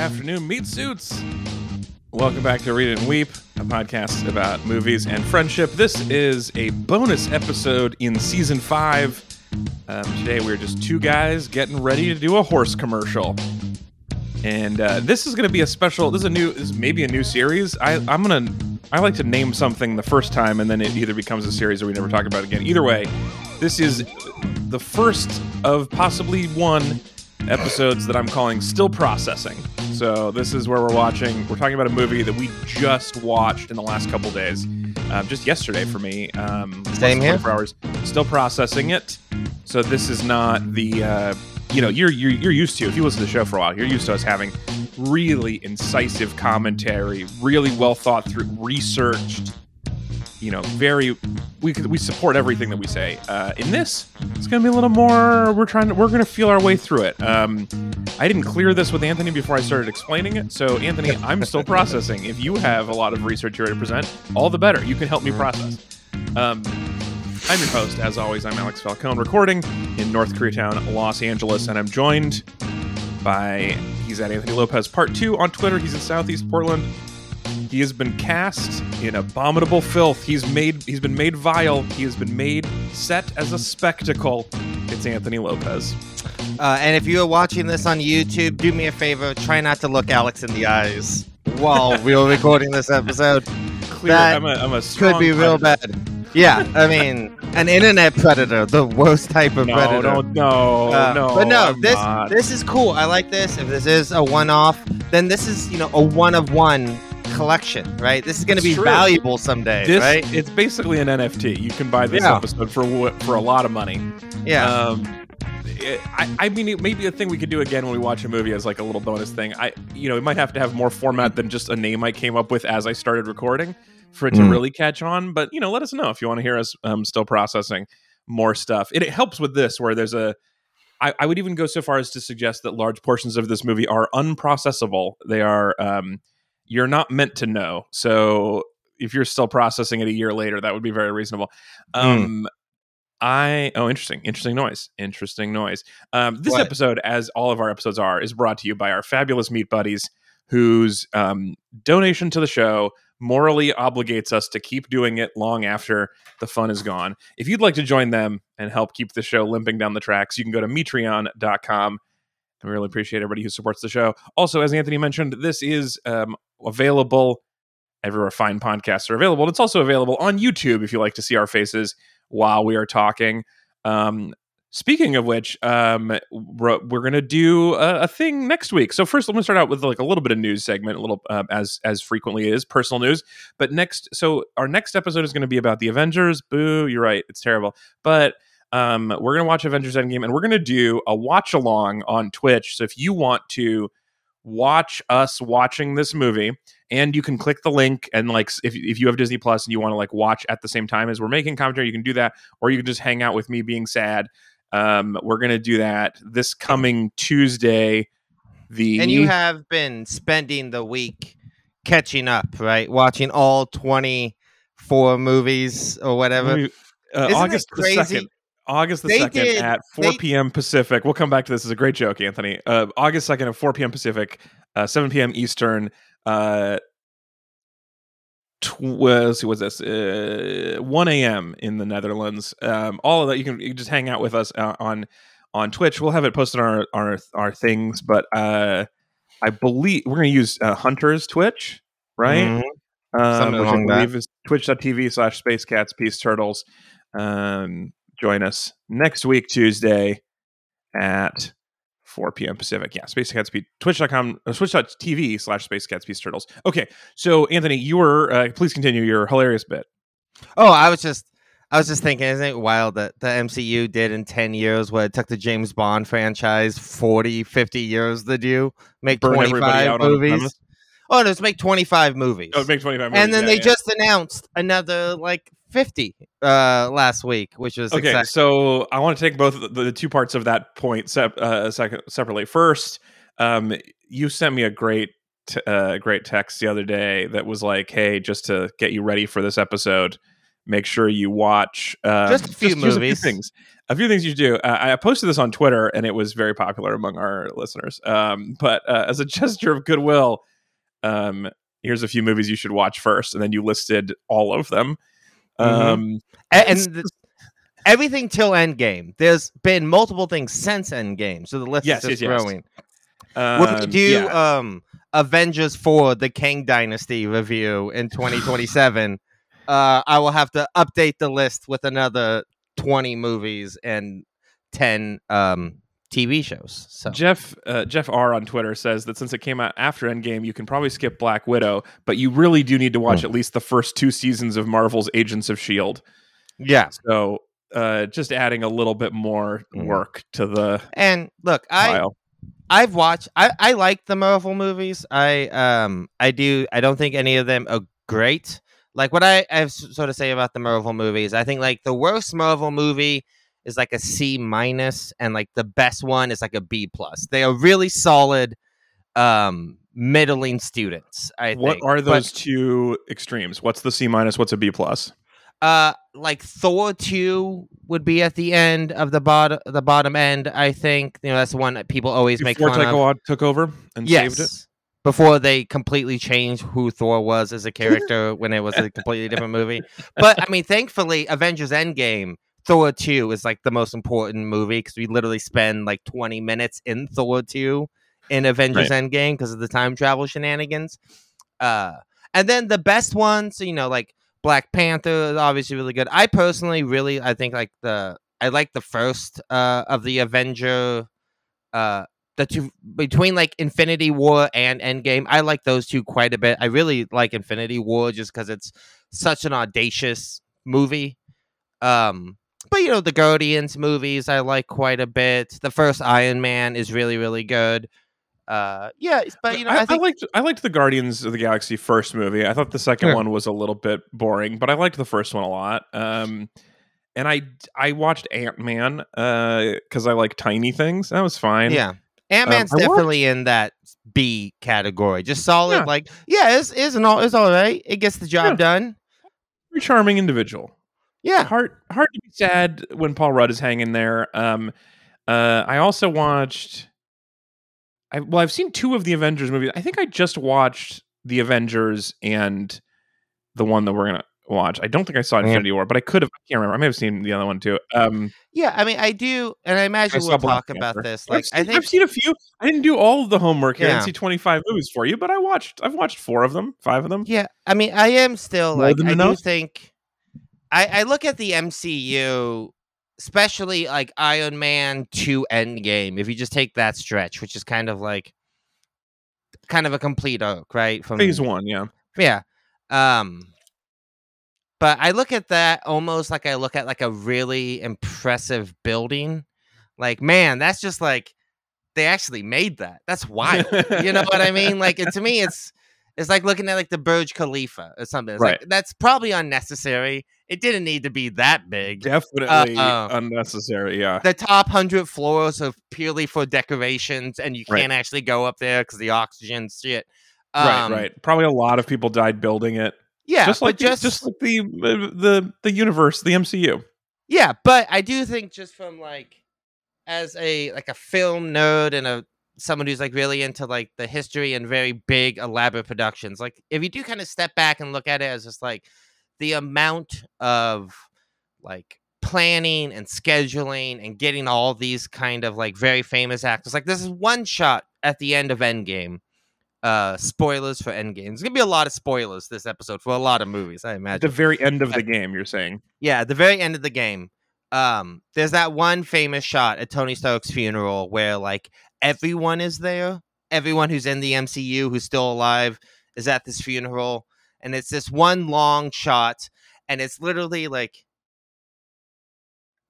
afternoon, meat suits. Welcome back to Read and Weep, a podcast about movies and friendship. This is a bonus episode in season five. Um, today we're just two guys getting ready to do a horse commercial, and uh, this is going to be a special. This is a new. This is maybe a new series. I, I'm gonna. I like to name something the first time, and then it either becomes a series or we never talk about it again. Either way, this is the first of possibly one episodes that I'm calling Still Processing. So this is where we're watching. We're talking about a movie that we just watched in the last couple days, um, just yesterday for me. Um, Same here. Hours. Still processing it. So this is not the. Uh, you know, you're, you're you're used to if you listen to the show for a while, you're used to us having really incisive commentary, really well thought through, researched you know, very we we support everything that we say. Uh, in this, it's going to be a little more. We're trying to we're going to feel our way through it. Um, I didn't clear this with Anthony before I started explaining it, so Anthony, I'm still processing. If you have a lot of research you're ready to present, all the better. You can help me process. Um, I'm your host, as always. I'm Alex Falcone, recording in North Koreatown, Los Angeles, and I'm joined by he's at Anthony Lopez Part Two on Twitter. He's in Southeast Portland. He has been cast in abominable filth. He's made he's been made vile. He has been made set as a spectacle. It's Anthony Lopez. Uh, and if you are watching this on YouTube, do me a favor. Try not to look Alex in the eyes while we are recording this episode. Clear. That I'm a, I'm a Could be real predator. bad. Yeah, I mean, an internet predator, the worst type of No, predator. no, no, Uh, no. but no, I'm this not. this is cool. I like this. If this is a one-off, then this is you know a one of one collection, right? This is going to be true. valuable someday, This, right? It's basically an NFT. You can buy this Yeah. episode for for a lot of money. Yeah, Um, it- I, I mean, it may be a thing we could do again when we watch a movie as like a little bonus thing. I, you know, it might have to have more format than just a name I came up with as I started recording for it to Mm. really catch on. But you know, let us know if you want to hear us um, still processing more stuff. It, it helps with this where there's a. I, I would even go so far as to suggest that large portions of this movie are unprocessable. They are. Um, you're not meant to know. So if you're still processing it a year later, that would be very reasonable. Um, I oh, interesting, interesting noise, interesting noise. Um, this What? episode, as all of our episodes are, is brought to you by our fabulous meat buddies, whose um, donation to the show morally obligates us to keep doing it long after the fun is gone. If you'd like to join them and help keep the show limping down the tracks, you can go to metreon.com. And we really appreciate everybody who supports the show. Also, as Anthony mentioned, this is um, available everywhere fine podcasts are available. It's also available on YouTube if you like to see our faces while we are talking. Um, speaking of which, um, we're, we're going to do a, a thing next week. So first, let me start out with like a little bit of news segment, a little um, as as frequently is personal news. But next, so our next episode is going to be about the Avengers. Boo! You're right, it's terrible. But um, we're going to watch Avengers Endgame, and we're going to do a watch along on Twitch. So if you want to watch us watching this movie and you can click the link and like if, if you have disney plus and you want to like watch at the same time as we're making commentary you can do that or you can just hang out with me being sad um we're gonna do that this coming tuesday the and you have been spending the week catching up, right? Watching all twenty-four movies or whatever. uh, Isn't it august the crazy? 2nd august the They 2nd did- at 4 they- p.m pacific. We'll come back to this. As a great joke anthony. Uh august 2nd at 4 p.m pacific uh 7 p.m eastern uh tw- uh, let's see what's this? Uh 1 a.m in the netherlands. Um all of that you can, you can just hang out with us uh, on on twitch. We'll have it posted on our our, our things but uh i believe we're gonna use uh, hunter's twitch right? Mhm. um, Something which I along that. believe is twitch.tv slash space cats peace turtles. Um join us next week tuesday at 4 p.m. Pacific. Yeah, Space Cats Peace, twitch.com, uh, twitch.tv slash Space Cats Peace Turtles. Okay, so Anthony, you were, uh, please continue your hilarious bit. Oh, I was just, I was just thinking, isn't it wild that the MCU did in ten years what it took the James Bond franchise 40, 50 years to do, make Burn twenty-five out on the movies. Oh, no, it's make twenty-five movies. Oh, make 25 and then movies, they yeah, yeah. just announced another like fifty uh last week, which was Okay, exciting. so I want to take both the, the two parts of that point sep- uh, second, separately. First, um, you sent me a great, t- uh, great text the other day that was like, "Hey, just to get you ready for this episode, make sure you watch uh, Just a few here's movies. things. A few things you do. Uh, I posted this on Twitter, and it was very popular among our listeners. Um, but uh, as a gesture of goodwill, um, here's a few movies you should watch first, and then you listed all of them. Mhm. Um, A- and, th- everything till Endgame. There's been multiple things since Endgame, so the list Yes, is just yes, yes. growing. when we um, do yeah. um, Avengers for the Kang Dynasty review in 2027, uh, I will have to update the list with another 20 movies and 10 um, TV shows. So Jeff uh, Jeff R on Twitter says that since it came out after Endgame, you can probably skip Black Widow, but you really do need to watch Hmm. at least the first two seasons of Marvel's Agents of Shield. yeah. So uh, just adding a little bit more Mm. work to the And look, I pile. I've watched. I I like the Marvel movies. I um I do. I don't think any of them are great. Like what I I have sort of say about the Marvel movies. I think like the worst Marvel movie is like a C minus, and like the best one is like a B plus. They are really solid, um, middling students. I What think. are But, those two extremes? What's the C minus? What's a B plus? uh, like Thor two would be at the end of the bottom the bottom end. I think you know that's the one that people always make Before fun of. Taika took over and yes. saved it. Before they completely changed who Thor was as a character when it was a completely different movie. But I mean, thankfully, Avengers Endgame, Thor 2 is like the most important movie because we literally spend like 20 minutes in Thor 2 in Avengers Endgame because of the time travel shenanigans. Uh, and then the best ones, you know, like Black Panther is obviously really good. I personally really, I think like the, I like the first uh, of the Avenger uh the two between like Infinity War and Endgame. I like those two quite a bit. I really like Infinity War just because it's such an audacious movie. Um, but you know the Guardians movies I like quite a bit. The first Iron Man is really really good. Uh, yeah, but you know I, I, I liked I liked the Guardians of the Galaxy first movie. I thought the second Yeah. one was a little bit boring, but I liked the first one a lot. Um, and I I watched Ant Man because I like tiny things. That was fine. yeah, Ant Man's watched- definitely in that B category. Just solid, Yeah. like yeah, it's it's an all it's all right. It gets the job Yeah. done. very charming individual. Yeah, hard hard to be sad when Paul Rudd is hanging there. Um, uh, I also watched. I well, I've seen two of the Avengers movies. I think I just watched the Avengers and the one that we're gonna watch. I don't think I saw Yeah. Infinity War, but I could have. I can't remember. I may have seen the other one too. Um, Yeah, I mean, I do, and I imagine I we'll saw Black talk about Panther. this. I've Like, seen, I think, I've seen a few. I didn't do all of the homework here. I didn't see twenty five movies for you, but I watched. I've watched four of them, five of them. yeah, I mean, I am still More like, than I do enough? think, I, I look at the MCU, especially like Iron Man to Endgame. If you just take that stretch, which is kind of like, kind of a complete arc, right? From Phase one, yeah. Yeah. Um but I look at that almost like I look at like a really impressive building. Like, man, that's just like they actually made that. That's wild. you know what I mean? Like it, to me it's it's like looking at like the Burj Khalifa or something. It's like Right. that's probably unnecessary. It didn't need to be that big. Definitely Uh, unnecessary. Yeah. The top hundred floors are purely for decorations, and you can't actually go up there because the oxygen shit. right, Um, right. Probably a lot of people died building it. Yeah, just like just, just like the uh, the the universe, the MCU. Yeah, but I do think just from like as a like a film nerd and a someone who's like really into like the history and very big elaborate productions, like if you do kind of step back and look at it as just like the amount of like planning and scheduling and getting all these kind of like very famous actors. Like this is one shot at the end of Endgame. Uh spoilers for Endgame. There's gonna be a lot of spoilers this episode for a lot of movies, I imagine At the very end of the game, you're saying. yeah, at the very end of the game, um, there's that one famous shot at Tony Stark's funeral where like everyone is there. Everyone who's in the MCU who's still alive is at this funeral, and it's this one long shot, and it's literally like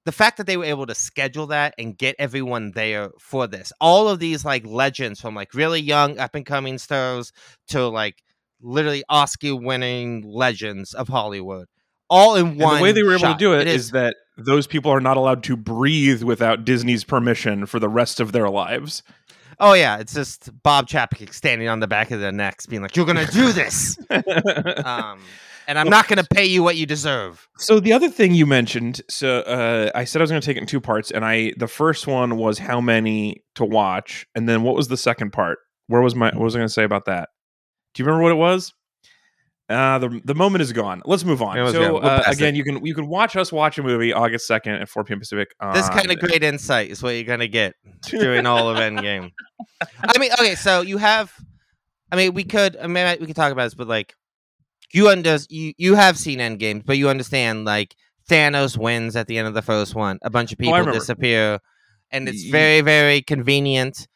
the fact that they were able to schedule that and get everyone there for this. All of these like legends from like really young up and coming stars to like literally Oscar winning legends of Hollywood. All in And one. the way they were able shot. to do it is is that those people are not allowed to breathe without Disney's permission for the rest of their lives. Oh yeah, it's just Bob Chapek standing on the back of their necks, being like, "You're gonna do this." um, and I'm not going to pay you what you deserve. So the other thing you mentioned, so uh, I said I was going to take it in two parts, and I the first one was how many to watch, and then what was the second part? Where was my what was I going to say about that? Do you remember what it was? Uh, the the moment is gone. Let's move on. It was So uh, pass again, you can you can watch us watch a movie August second at four p.m. Pacific. This kind of great insight is what you're going to get during all of Endgame. I mean, okay, so you have, I mean, we could, I mean, we could talk about this, but like, you under you you have seen Endgame, but you understand like Thanos wins at the end of the first one. A bunch of Oh, people remember. disappear, and it's very very convenient.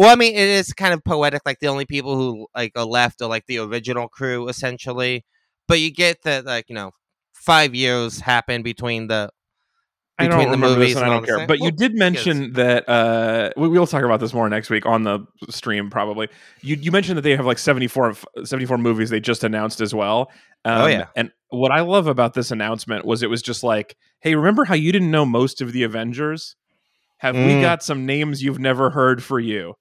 Well, I mean, it is kind of poetic. Like the only people who like are left are like the original crew, essentially. But you get that, like you know, five years happen between the I don't between the movies this, and I don't care. same- But you did mention that uh, we, we'll talk about this more next week on the stream, probably. You you mentioned that they have like 74, 74 movies they just announced as well. Um, Oh, yeah. And what I love about this announcement was it was just like, hey, remember how you didn't know most of the Avengers? Have we Mm. got some names you've never heard for you?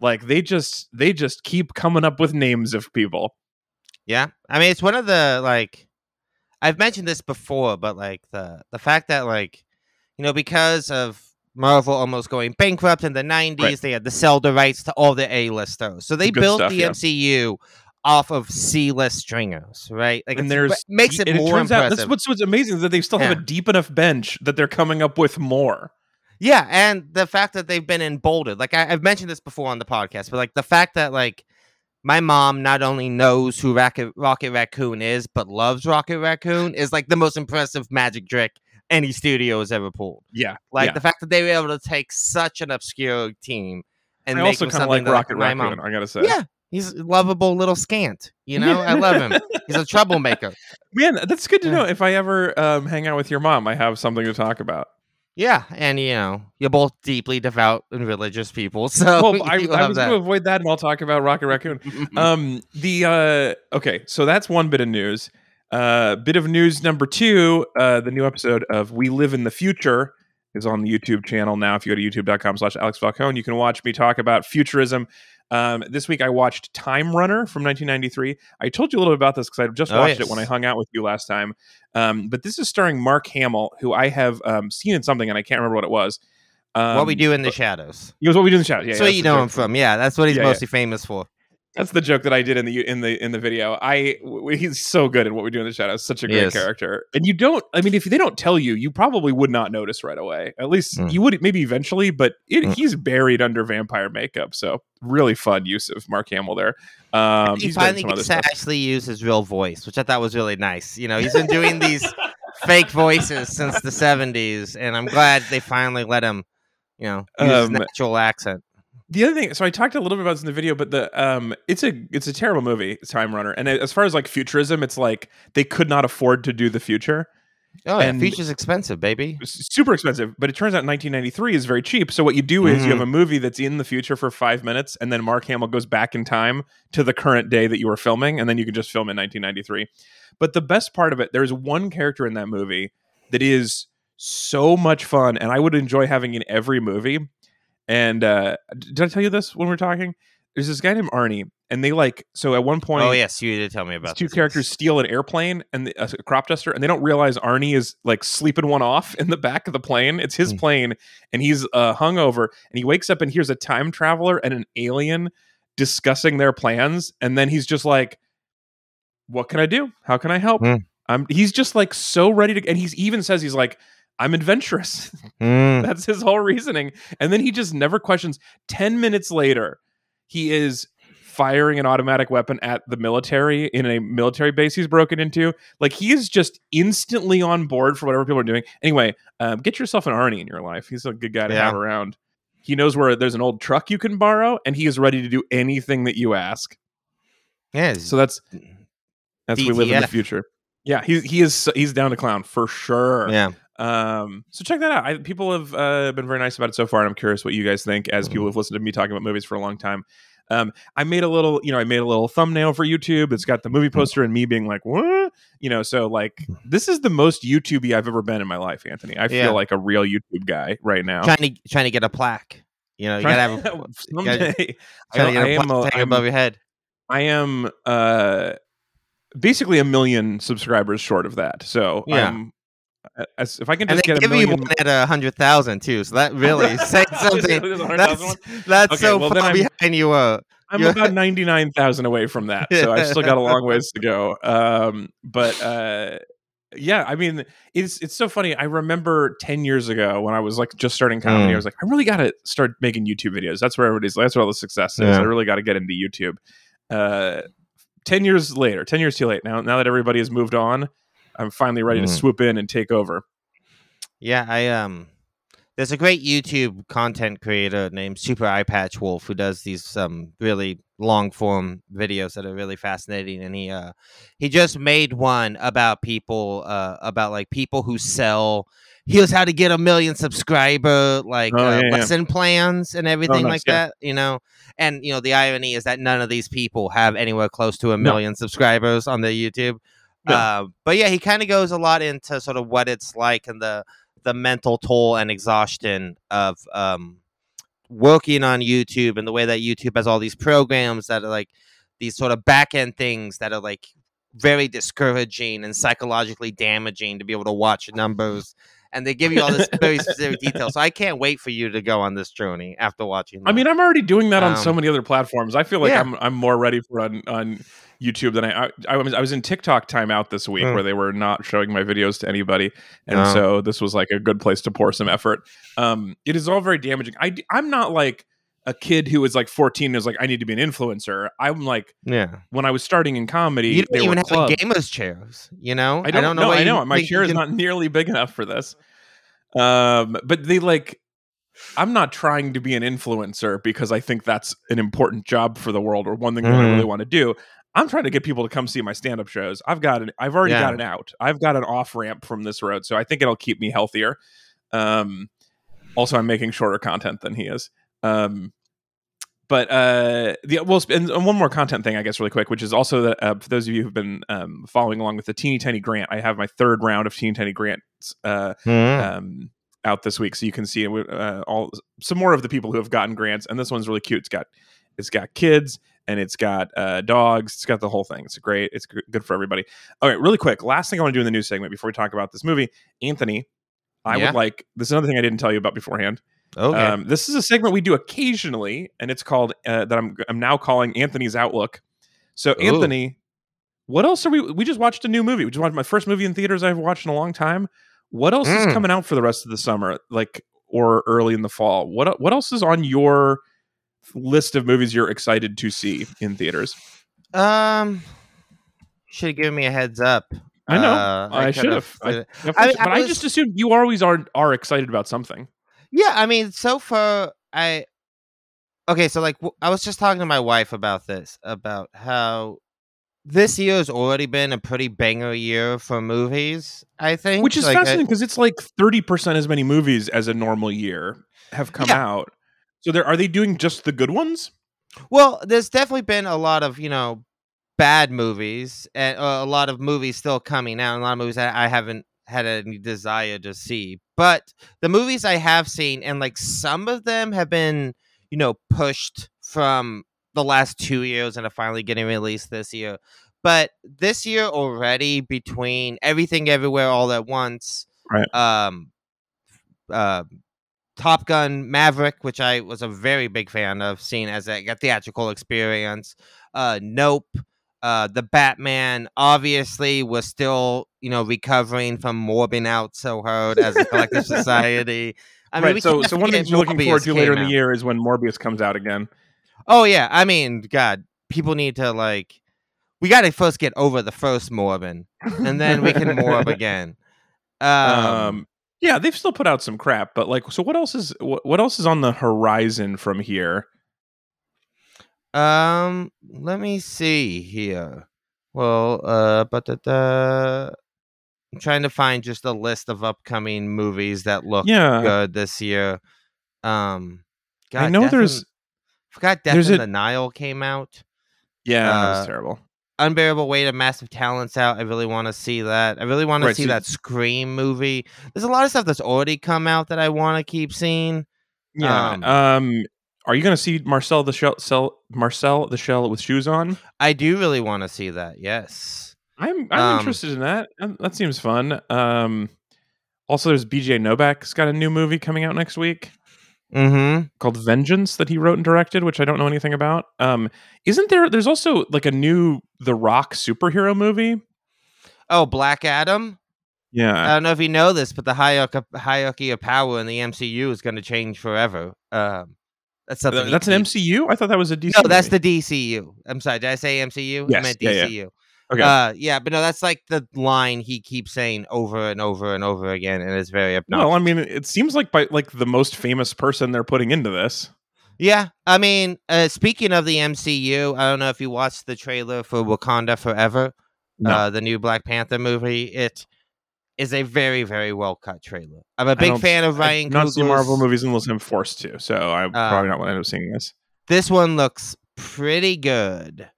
Like they just they just keep coming up with names of people. Yeah, I mean it's one of the like I've mentioned this before, but like the the fact that like you know because of Marvel almost going bankrupt in the '90s, Right. they had to sell the rights to all the A-listers, so they Good built stuff, the yeah. MCU off of C-list stringers, right? Like And there's- makes it more turns out impressive. that's what's what's amazing is that they still have a deep enough bench that they're coming up with more. Yeah, and the fact that they've been emboldened. Like I, I've mentioned this before on the podcast, but like the fact that like my mom not only knows who Rocket, Rocket Raccoon is, but loves Rocket Raccoon is like the most impressive magic trick any studio has ever pulled. Yeah. Like yeah. the fact that they were able to take such an obscure team and I make also kind of like that, Rocket my Raccoon. I gotta say, Yeah, he's a lovable little scant. You know, I love him. He's a troublemaker. man, that's good to know. If I ever um, hang out with your mom, I have something to talk about. Yeah, and you know, you're both deeply devout and religious people, so Well, I, I was going to avoid that, and I'll talk about Rocket Raccoon. um, the uh, okay, so that's one bit of news. Uh, bit of news number two: uh, the new episode of We Live in the Future is on the YouTube channel now. If you go to youtube.com/slash Alex Falcone, you can watch me talk about futurism. Um, this week I watched Time Runner from 1993. I told you a little bit about this because I just Oh, watched yes. it when I hung out with you last time. Um, but this is starring Mark Hamill, who I have um, seen in something and I can't remember what it was. Um, what we do in the shadows. He was what we do in the shadows. Yeah, that's yeah, you know him from. Yeah, that's what he's yeah. mostly famous for. That's the joke that I did in the in the in the video. I w- he's so good at what we do in the shadows. Such a great character. And you don't. I mean, if they don't tell you, you probably would not notice right away. At least Mm. you would maybe eventually, but it, Mm. he's buried under vampire makeup. So really fun use of Mark Hamill there. Um, he he's finally gets to actually use his real voice, which I thought was really nice. You know, he's been doing these fake voices since the '70s, and I'm glad they finally let him, you know, use his Um, natural accent. The other thing, so I talked a little bit about this in the video, but the um, it's a it's a terrible movie, Time Runner. And as far as like futurism, it's like they could not afford to do the future. Oh, yeah, and- future's expensive, baby. super expensive, but it turns out 1993 is very cheap. So what you do is you have a movie that's in the future for five minutes, and then Mark Hamill goes back in time to the current day that you were filming, and then you can just film in 1993. But the best part of it, there's one character in that movie that is so much fun, and I would enjoy having in every movie. And uh, did I tell you this when we are talking? There's this guy named Arnie, and they like so at one point Oh yes, you did tell me about two this, characters steal an airplane and the, a crop duster, and they don't realize Arnie is like sleeping one off in the back of the plane. It's his Hmm. plane, and he's uh, hungover, and he wakes up and hears a time traveler and an alien discussing their plans, and then he's just like, "What can I do? How can I help?" Hmm. I'm. He's just like so ready to, and he's even says he's like. I'm adventurous. Mm. That's his whole reasoning. And then he just never questions. 10 minutes later, he is firing an automatic weapon at the military in a military base he's broken into. Like he is just instantly on board for whatever people are doing. Anyway, um, get yourself an Arnie in your life. He's a good guy to Yeah. have around. He knows where there's an old truck you can borrow, and he is ready to do anything that you ask. Yeah, So that's that's we live in the future. Yeah, he he is he's down to clown for sure. yeah. Um, so check that out. I, people have uh, been very nice about it so far, and I'm curious what you guys think as Mm-hmm. people have listened to me talking about movies for a long time. Um, I made a little, you know, I made a little thumbnail for YouTube. It's got the movie Mm-hmm. poster and me being like, "What?" You know, so like this is the most YouTubey I've ever been in my life, Anthony. I Yeah. feel like a real YouTube guy right now. Trying to trying to get a plaque. You know, you gotta have a, Someday. trying to I, get I a am plaque a- I'm- above your head. I am uh basically a million subscribers short of that. So Yeah. um, as, if I can And just they get a give you million, one at a hundred thousand too, so that really says something. A That's that's Okay, so well, far I'm- behind you. Uh, I'm Yeah. about ninety nine thousand away from that, so I've still got a long ways to go. Um, but uh, yeah, I mean, it's it's so funny. I remember ten years ago when I was like just starting comedy, Mm. I was like, I really got to start making YouTube videos. That's where everybody's. That's where all the success is. Yeah. I really got to get into YouTube. Uh, ten years later, ten years too late. Now, now that everybody has moved on, I'm finally ready to Mm. swoop in and take over. Yeah, I um there's a great YouTube content creator named Super Eyepatch Wolf who does these um really long form videos that are really fascinating and he uh he just made one about people uh about like people who sell here's how to get a million subscriber like Oh, uh, yeah, yeah. lesson plans and everything nice, like yeah. that you know and you know the irony is that none of these people have anywhere close to a No. million subscribers on their YouTube No. uh, but yeah, he kind of goes a lot into sort of what it's like and the the mental toll and exhaustion of um, working on YouTube and the way that YouTube has all these programs that are like these sort of back end things that are like very discouraging and psychologically damaging to be able to watch numbers. And they give you all this very specific detail. So I can't wait for you to go on this journey after watching. I mean, I'm already doing that on so Um, many other platforms. I feel like yeah. I'm I'm more ready for on on YouTube than I I, I was I was in TikTok timeout this week Mm. where they were not showing my videos to anybody, and Oh. so this was like a good place to pour some effort. Um, it is all very damaging. I I'm not like a kid who was like 14 and is like I need to be an influencer. I'm like yeah, when I was starting in comedy, you don't even have clubs. like gamers chairs. You know, I don't, know. why I you know. My chair is can- not nearly big enough for this. Um, but they like, I'm not trying to be an influencer because I think that's an important job for the world or one thing that I really want to do. I'm trying to get people to come see my stand-up shows. I've got an, I've already Yeah. got an out. I've got an off ramp from this road, so I think it'll keep me healthier. Um, also, I'm making shorter content than he is. Um, but uh, the well, and, one more content thing, I guess, really quick, which is also that uh, for those of you who've been um, following along with the Teeny Tiny Grant, I have my third round of Teeny Tiny Grants uh, Mhm. um, out this week, so you can see uh, all some more of the people who have gotten grants. And this one's really cute. It's got it's got kids and it's got uh, dogs. It's got the whole thing. It's great. It's good for everybody. All right, really quick. Last thing I want to do in the news segment before we talk about this movie, Anthony. I Yeah. would like this is another thing I didn't tell you about beforehand. Okay. Um, this is a segment we do occasionally, and it's called uh, that I'm I'm now calling Anthony's Outlook. So Ooh. Anthony, what else are we? We just watched a new movie. We just watched my first movie in theaters I've watched in a long time. What else is Mm. coming out for the rest of the summer, like or early in the fall? What what else is on your list of movies you're excited to see in theaters? Um, should have given me a heads up. I know. Uh, I should could've- have. I, but I- I, I just assumed you always are are excited about something. Yeah, I mean, so far, I. Okay, so like, w- I was just talking to my wife about this, about how this year has already been a pretty banger year for movies. I think, which is Like, fascinating because it's like 30% as many movies as a normal year have come Yeah. out so there are they doing just the good ones Well, there's definitely been a lot of you know bad movies and uh, a lot of movies still coming out. and A lot of movies that I haven't had any desire to see, but the movies I have seen, and like some of them have been you know pushed from the last two years and are finally getting released this year. But this year already, between everything, everywhere, all at once, Right. Um, uh, Top Gun Maverick, which I was a very big fan of, seeing as a, a theatrical experience. Uh, nope. Uh, the Batman obviously was still, you know, recovering from morbing out so hard as a collective society. I mean, right so so one of the things you're looking forward to later in the year is when morbius comes out again Oh yeah, I mean, God, people need to like, we got to first get over the first Morbin, and then we can morb again. Um, um yeah they've still put out some crap but like so what else is what, what else is on the horizon from here Um, let me see here. Well, uh, but the, I'm trying to find just a list of upcoming movies that look yeah good this year. Um, God, i know Death there's in- forgot Death there's in a- the Nile came out. yeah that uh, was terrible Unbearable Weight of Massive Talents out. I really want to see that. I really want to see so- that Scream movie. There's a lot of stuff that's already come out that I want to keep seeing. yeah um, um, are you gonna see marcel the shell Sel- marcel the shell with shoes on I do really want to see that. Yes. I'm I'm Um, interested in that. That seems fun. Um, also, there's BJ Novak's got a new movie coming out next week Mm-hmm. called Vengeance that he wrote and directed, which I don't know anything about. Um, isn't there? There's also like a new The Rock superhero movie. Oh, Black Adam. Yeah, I don't know if you know this, but the hierarchy, hierarchy of power in the MCU is going to change forever. Um, that's something. That's an MCU. I thought that was a DC. No, that's movie. the DCU. I'm sorry, did I say MCU? I Yes, meant yeah, yeah. DCU. Okay. Uh, yeah, but no, that's like the line he keeps saying over and over and over again, and it's very obnoxious. well, I mean, it seems like by like the most famous person they're putting into this. Yeah, I mean, uh, speaking of the MCU, I don't know if you watched the trailer for Wakanda Forever, No. uh, the new Black Panther movie. It is a very, very well cut trailer. I'm a big fan of I Ryan not see Marvel movies unless I'm forced to, so I probably not going to end up seeing this. This one looks pretty good.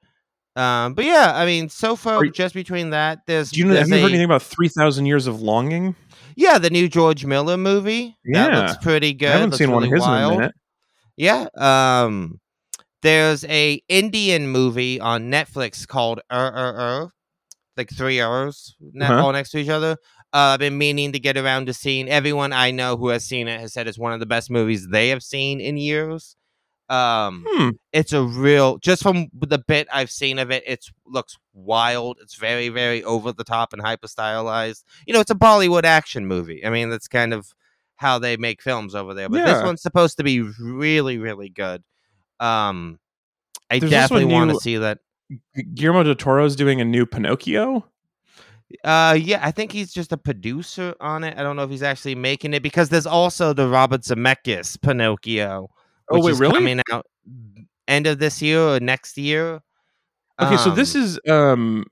Um, but yeah, I mean, so far, you- just between that, there's, Do you know? Have you heard a- anything about Three Thousand Years of Longing? yeah, the new George Miller movie. that Yeah. looks pretty good. I haven't looks seen one of really his in a minute. Yeah. Um there's a Indian movie on Netflix called Er Er Er. Like three hours Uh-huh. all next to each other. Uh, I've been meaning to get around to seeing. Everyone I know who has seen it has said it's one of the best movies they have seen in years. Um, Hmm. it's a real. Just from the bit I've seen of it, it looks wild. It's very, very over the top and hyper stylized. You know, it's a Bollywood action movie. I mean, that's kind of how they make films over there. But this one's supposed to be really, really good. Um, I There's definitely want to see that. Guillermo del Toro's doing a new Pinocchio. Uh, yeah, I think he's just a producer on it. I don't know if he's actually making it because there's also the Robert Zemeckis Pinocchio. Oh, which wait, is really? Coming out end of this year or next year. Okay, so this Um, is um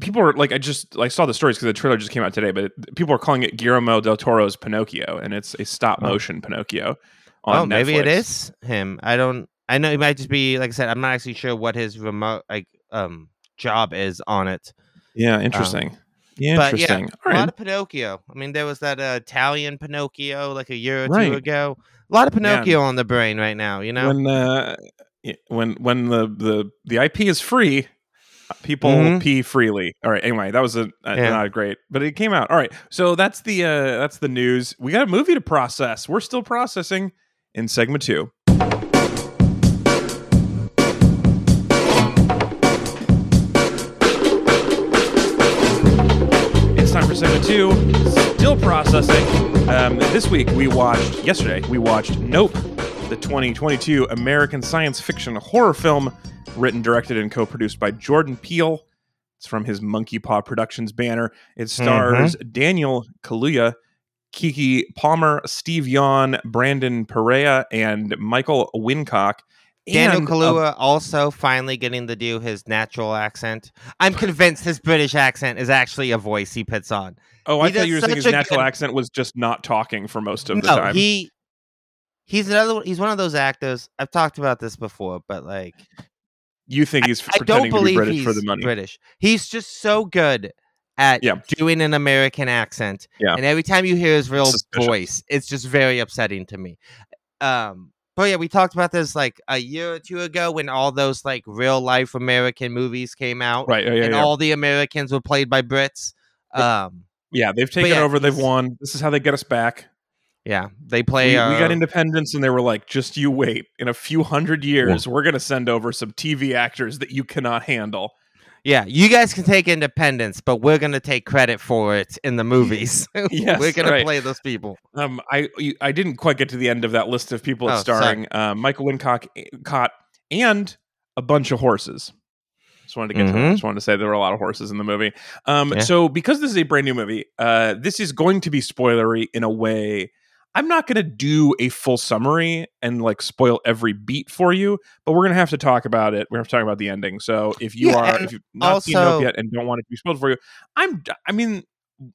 people are like I just I saw the stories because the trailer just came out today, but people are calling it Guillermo del Toro's Pinocchio, and it's a stop Oh. motion Pinocchio. On Oh, maybe it is him. I don't. I know it might just be like I said. I'm not actually sure what his remote like um job is on it. Yeah, interesting. yeah, Um, but yeah, interesting. A lot of Pinocchio. I mean, there was that uh, Italian Pinocchio like a year or Right. two ago. A lot of Yeah. Pinocchio on the brain right now. You know. When uh, when when the the the IP is free, uh, people Mhm. pee freely. All right. Anyway, that was a, a Yeah. not great, but it came out. All right. So that's the uh that's the news. We got a movie to process. We're still processing in segment two. It's time for segment two. Still processing. Um, this week we watched, yesterday, we watched Nope, the 2022 American science fiction horror film, written, directed, and co produced by Jordan Peele. It's from his Monkey Paw Productions banner. It stars Daniel Kaluuya, Keke Palmer, Steve Yeun, Brandon Perea, and Michael Wincock. Daniel And Kaluuya also finally getting to do his natural accent. I'm convinced his British accent is actually a voice he puts on. oh, I he thought you were saying his natural good- accent was just not talking for most of the no, time. he he's another one- he's one of those actors. I've talked about this before, but like you think he's I pretending don't to be believe British he's for the money? British. He's just so good at Yeah. doing an American accent. Yeah. And every time you hear his real Suspicious. voice, it's just very upsetting to me. Um but yeah, we talked about this like a year or two ago when all those like real life American movies came out. Right. Yeah, yeah, and yeah. all the Americans were played by Brits. Um yeah, they've taken over. They've won. This is how they get us back. yeah, they play we uh, got independence, and they were like, "Just you wait. In a few hundred years, we're going to send over some TV actors that you cannot handle." Yeah, you guys can take independence, but we're gonna take credit for it in the movies. Yes, we're gonna right. play those people. Um, I I didn't quite get to the end of that list of people Oh, starring. Uh, Michael Wincock, Cott, and a bunch of horses. Just wanted to get to. Mhm. Just wanted to say there were a lot of horses in the movie. Um, Yeah. so because this is a brand new movie, uh, this is going to be spoilery in a way. I'm not going to do a full summary and like spoil every beat for you, but we're going to have to talk about it. We're going to talk about the ending. So if you Yeah, are, if you've not seen Nope yet and don't want it to be spoiled for you, I'm. I mean,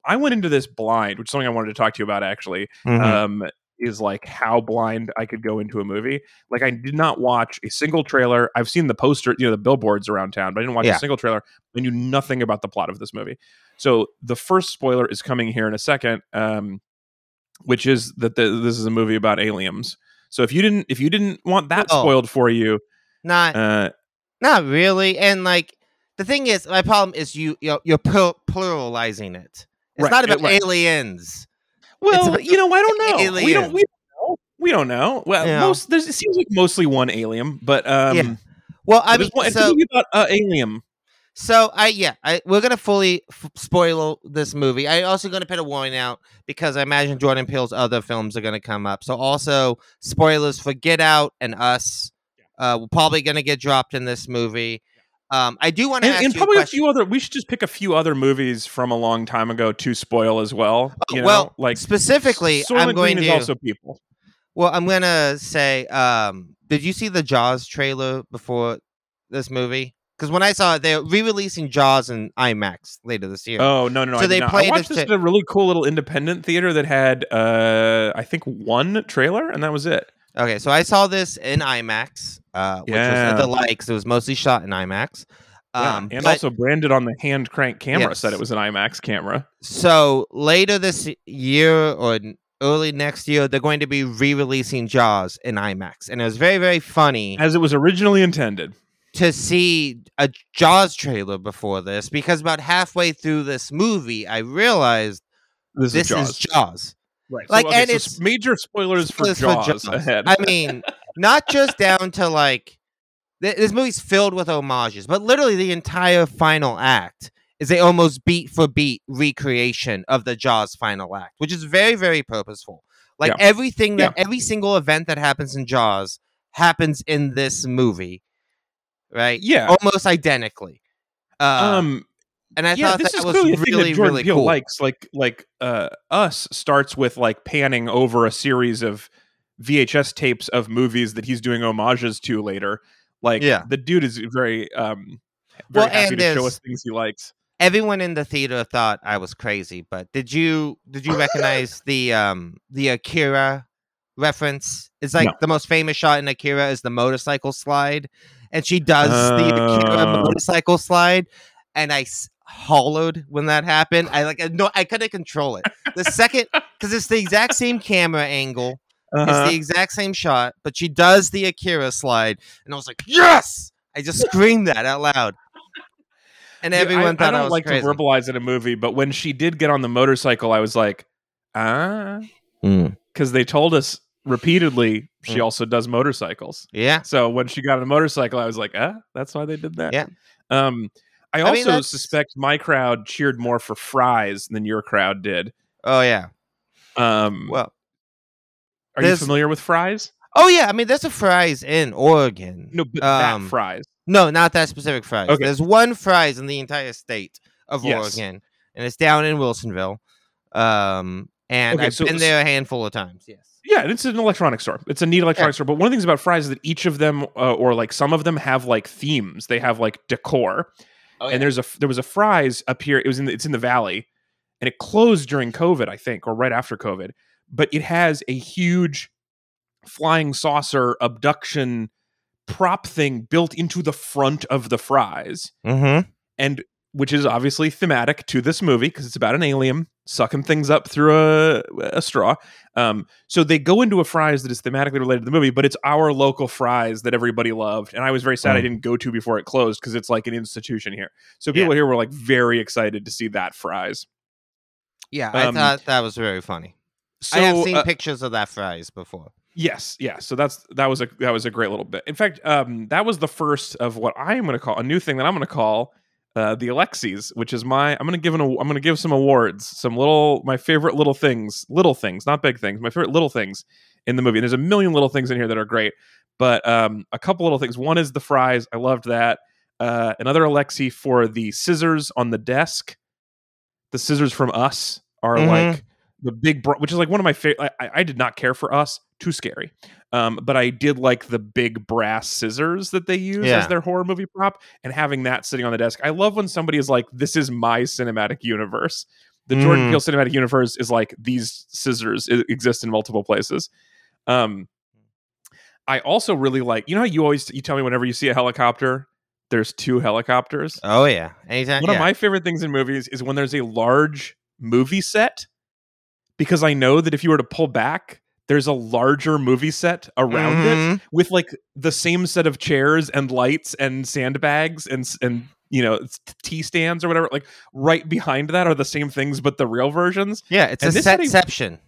I went into this blind, which is something I wanted to talk to you about actually Mhm. um, is like how blind I could go into a movie. Like I did not watch a single trailer. I've seen the poster, you know, the billboards around town, but I didn't watch Yeah. a single trailer. I knew nothing about the plot of this movie. So the first spoiler is coming here in a second, um, which is that the, this is a movie about aliens. So if you didn't, if you didn't want that Well- spoiled for you, not uh, not really. And like the thing is, my problem is you you're, you're plur- pluralizing it. It's Right, not about right. aliens. Well, about you know, I don't know. We don't. We don't know. We don't know. Well, most there's, it seems like mostly one alien, but um, Yeah. Well, I mean, one, it's a so movie about uh, alien. So I yeah, I we're gonna fully f- spoil this movie. I also gonna put a warning out because I imagine Jordan Peele's other films are gonna come up. So also spoilers for Get Out and Us. Uh, we're probably gonna get dropped in this movie. Um, I do want to And, you probably a a few other. We should just pick a few other movies from a long time ago to spoil as well. You know? Oh, well, like specifically, Soylent I'm going Green to also people. Well, I'm gonna say, um, did you see the Jaws trailer before this movie? Because when I saw it, they're re-releasing Jaws in IMAX later this year. Oh no no no! So I, they played I watched this at a really cool little independent theater that had uh I think one trailer and that was it. Okay, so I saw this in IMAX, uh, which was Yeah. at the likes. it was mostly shot in IMAX. Yeah, Um, and but- also branded on the hand crank camera said it was an IMAX camera. so later this year or early next year, they're going to be re-releasing Jaws in IMAX, and it was very very funny. As it was originally intended. To see a Jaws trailer before this because about halfway through this movie, I realized This, this is Jaws. is Jaws. right. like, so, okay, and so it's- major spoilers, Spoilers for, Jaws ahead. I mean, not just down to like th- this movie's filled with homages, but literally the entire final act is a almost beat for beat recreation of the Jaws final act, which is very very purposeful. Like Yeah. everything that every single event that happens in Jaws happens in this movie, right? yeah. almost identically. Uh, um and I yeah, thought this that is was thing really, that Jordan really Peele cool. likes. Like, like uh, us starts with like panning over a series of VHS tapes of movies that he's doing homages to later. Like, Yeah. the dude is very, um, very Well, happy to show us things he likes. Everyone in the theater thought I was crazy, but did you did you recognize the um the Akira reference? It's like No. the most famous shot in Akira is the motorcycle slide, and she does the Akira Oh. motorcycle slide, and I s- hollowed when that happened. I like no, I couldn't control it. The second because it's the exact same camera angle. Uh-huh. It's the exact same shot, but she does the Akira slide, and I was like, "Yes!" I just screamed that out loud, and Yeah, everyone I, thought I I, don't was like crazy. to verbalize in a movie, but when she did get on the motorcycle, I was like, ah, Mm. because they told us repeatedly she Mm. also does motorcycles. Yeah, So when she got on a motorcycle, I was like, ah, that's why they did that. Yeah. Um, I I also that's- suspect my crowd cheered more for Fry's than your crowd did. oh yeah. Um, Well, are you familiar with Fry's? oh yeah. I mean, there's a Fry's in Oregon. No, but Um, that Fry's. No, not that specific Fry's. Okay. There's one Fry's in the entire state of Yes. Oregon, and it's down in Wilsonville. Um, and Okay, I've so- been there a handful of times. Yes. Yeah, it's an electronic store. It's a neat electronic Yeah. store. But one of the things about Fry's is that each of them, uh, or like some of them, have like themes. They have like decor. Oh, yeah. and there's a there was a Fry's up here. It was in the, it's in the valley, and it closed during COVID, I think, or right after COVID. But it has a huge flying saucer abduction prop thing built into the front of the Fry's, Mm-hmm. and which is obviously thematic to this movie because it's about an alien sucking things up through a, a straw. Um, so they go into a Fry's that is thematically related to the movie, but it's our local Fry's that everybody loved, and I was very sad I Mm. didn't go to before it closed because it's like an institution here. So Yeah. people here were like very excited to see that Fry's. Yeah, I Um, thought that was very funny. So, I have seen uh, pictures of that Fry's before. Yes, yeah. So that's that was a that was a great little bit. In fact, um, that was the first of what I am going to call a new thing that I'm going to call uh, the Alexis, which is my I'm to give an I'm going to give some awards, some little my favorite little things, little things, not big things, my favorite little things in the movie. And there's a million little things in here that are great, but um, a couple little things. One is the Fry's. I loved that. Uh, another Alexi for the scissors on the desk. The scissors from Us are Mhm. like the big, br- which is like one of my favorite. I, I did not care for Us, too scary. Um, but I did like the big brass scissors that they use Yeah. as their horror movie prop, and having that sitting on the desk. I love when somebody is like, "This is my cinematic universe." The Jordan Mm. Peele cinematic universe is like these scissors exist in multiple places. Um, I also really like, you know, how you always you tell me whenever you see a helicopter, there's two helicopters. Oh yeah, anytime. One yeah. of my favorite things in movies is when there's a large movie set, because I know that if you were to pull back, there's a larger movie set around it Mhm. with like the same set of chairs and lights and sandbags and and you know tea stands or whatever. Like right behind that are the same things, but the real versions. Yeah, it's And a this had a- setception.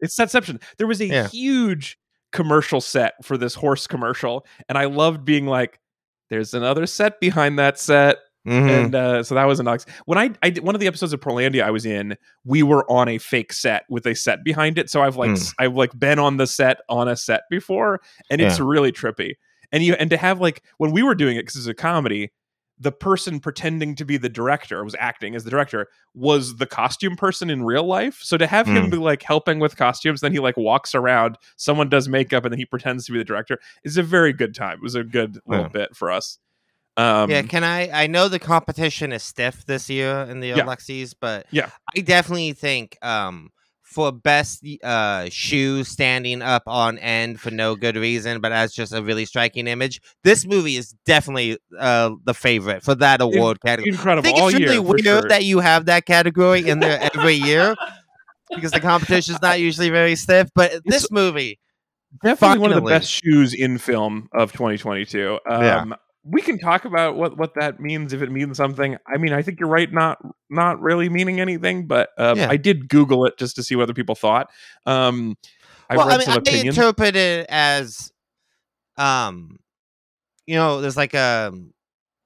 It's Setception. There was a Yeah. huge commercial set for this horse commercial, and I loved being like, "There's another set behind that set." Mhm. and uh, so that was an ox. When I, I did one of the episodes of Portlandia I was in, we were on a fake set with a set behind it. So I've like Mm. I've like been on the set on a set before, and it's really trippy. And you and to have like when we were doing it because it's a comedy, the person pretending to be the director was acting as the director was the costume person in real life. So to have him Mm. be like helping with costumes, then he like walks around, someone does makeup, and then he pretends to be the director is a very good time. It was a good little Yeah. bit for us. Um, yeah, can I? I know the competition is stiff this year in the Yeah. Alexies, but Yeah. I definitely think um, for best uh, shoe standing up on end for no good reason, but as just a really striking image, this movie is definitely uh, the favorite for that award category. I incredible think all it's really year. weird sure. that you have that category in there every year because the competition is not usually very stiff. But this movie, definitely one of the best shoes in film of 2022. Um, Yeah. We can talk about what, what that means if it means something. I mean, I think you're right, not not really meaning anything, but um, Yeah. I did Google it just to see what other people thought. Um, I've well, read I mean, some I opinions. interpret it as, um, you know, there's like a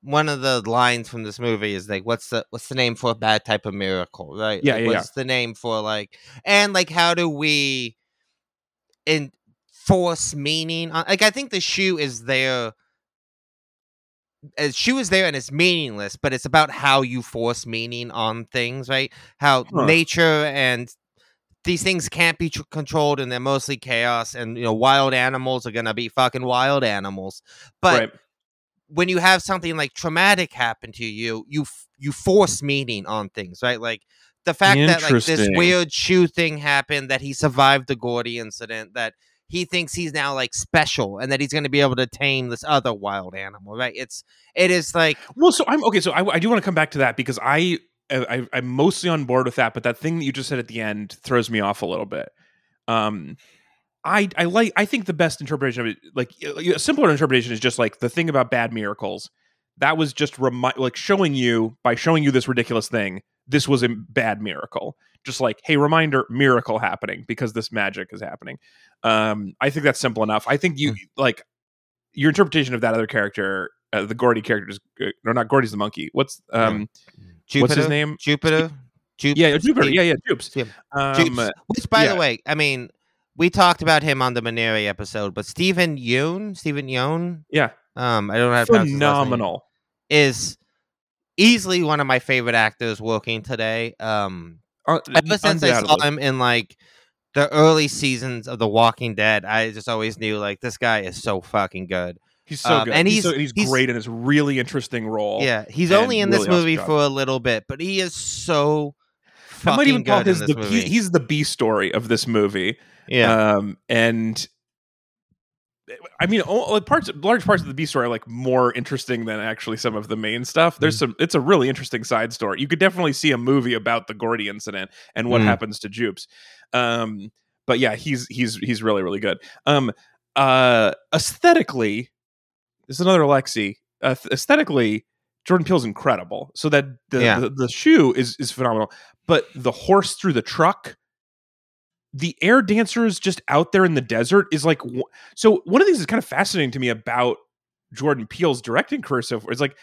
one of the lines from this movie is like, "What's the what's the name for a bad type of miracle?" Right? Yeah, Like, yeah, yeah. What's the name for like, and like, how do we enforce meaning? on Like, I think the shoe is there. A shoe is there and it's meaningless, but it's about how you force meaning on things, right? How Huh. nature and these things can't be tr- controlled and they're mostly chaos and you know wild animals are going to be fucking wild animals but right. when you have something like traumatic happen to you you f- you force meaning on things right like the fact that like this weird shoe thing happened that he survived the gordy incident that he thinks he's now like special and that he's going to be able to tame this other wild animal right it's it is like Well, so I'm okay. So I, I do want to come back to that because I, I I'm mostly on board with that, but that thing that you just said at the end throws me off a little bit. Um, I I like I think the best interpretation of it, like a simpler interpretation, is just like the thing about bad miracles. That was just remi- like showing you by showing you this ridiculous thing. This was a bad miracle. Just like, hey, reminder, miracle happening because this magic is happening. Um, I think that's simple enough. I think you like your interpretation of that other character, uh, the Gordy character, is uh, no, not Gordy's the monkey. What's um, Jupiter, what's his name? Jupiter. Jup- Yeah, Jupiter. Yeah, yeah, Jupes. Yeah. Um, Jupes. Which, by yeah. the way, I mean, we talked about him on the Minari episode, but Steven Yeun, Steven Yeun, yeah, um, I don't know how to last name, phenomenal. is easily one of my favorite actors working today. Um, Uh, ever since I saw him in like the early seasons of The Walking Dead, I just always knew like this guy is so fucking good. He's so um, good, and he's, he's- so, he's, he's- great in his really interesting role. Yeah, he's only in this really awesome movie job. for a little bit, but he is so I fucking might even call good his the this he's the B story of this movie. yeah, Um, and I mean, like parts, large parts of the B story are like more interesting than actually some of the main stuff. Mm. There's some, it's a really interesting side story. You could definitely see a movie about the Gordy incident and what Mm. happens to Jupes. Um, but yeah, he's he's he's really really good. Um, uh, aesthetically, this is another Alexi. Uh, aesthetically, Jordan Peele's incredible. So that the, Yeah. the the shoe is is phenomenal, but the horse through the truck the air dancers just out there in the desert is like so one of the things that's kind of fascinating to me about jordan peele's directing career so far is like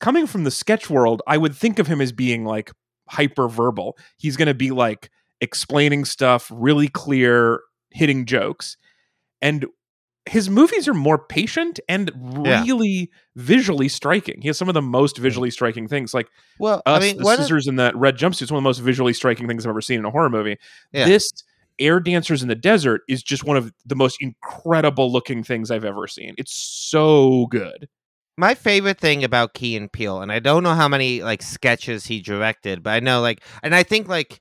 coming from the sketch world i would think of him as being like hyper verbal he's going to be like explaining stuff really clear hitting jokes and his movies are more patient and Yeah. really visually striking he has some of the most visually striking things like well, us, I mean, the scissors in that red jumpsuit is one of the most visually striking things I've ever seen in a horror movie. Yeah. This Air Dancers in the Desert is just one of the most incredible looking things I've ever seen. It's so good. my favorite thing about Key and Peele, and I don't know how many like sketches he directed, but I know like, and I think like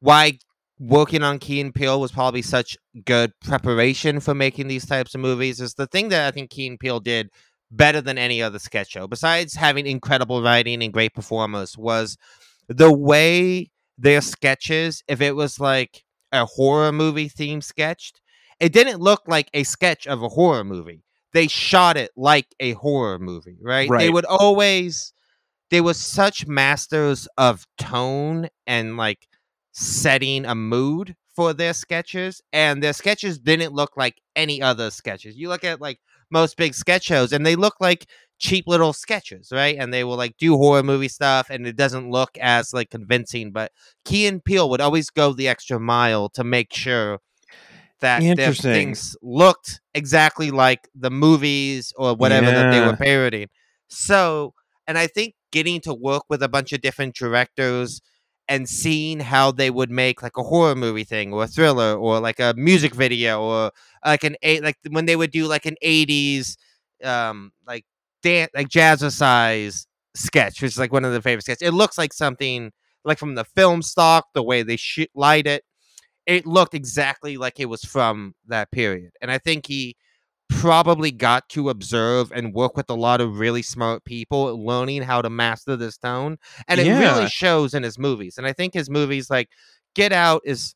why working on Key and Peele was probably such good preparation for making these types of movies is the thing that I think Key and Peele did better than any other sketch show, besides having incredible writing and great performers, was the way their sketches, if it was like a horror movie theme sketched, it didn't look like a sketch of a horror movie. They shot it like a horror movie, right? They would always they were such masters of tone and like setting a mood for their sketches and their sketches didn't look like any other sketches you look at like most big sketch shows and they look like cheap little sketches right? And they will like do horror movie stuff and it doesn't look as like convincing but key and peele would always go the extra mile to make sure that their things looked exactly like the movies or whatever that they were parodying so and i think getting to work with a bunch of different directors and seeing how they would make like a horror movie thing or a thriller or like a music video or like an eight like when they would do like an 80s um like dance like jazzercise sketch which is like one of the favorite sketches it looks like something like from the film stock the way they shoot light it it looked exactly like it was from that period and i think he probably got to observe and work with a lot of really smart people learning how to master this tone and it Yeah. really shows in his movies and i think his movies like get out is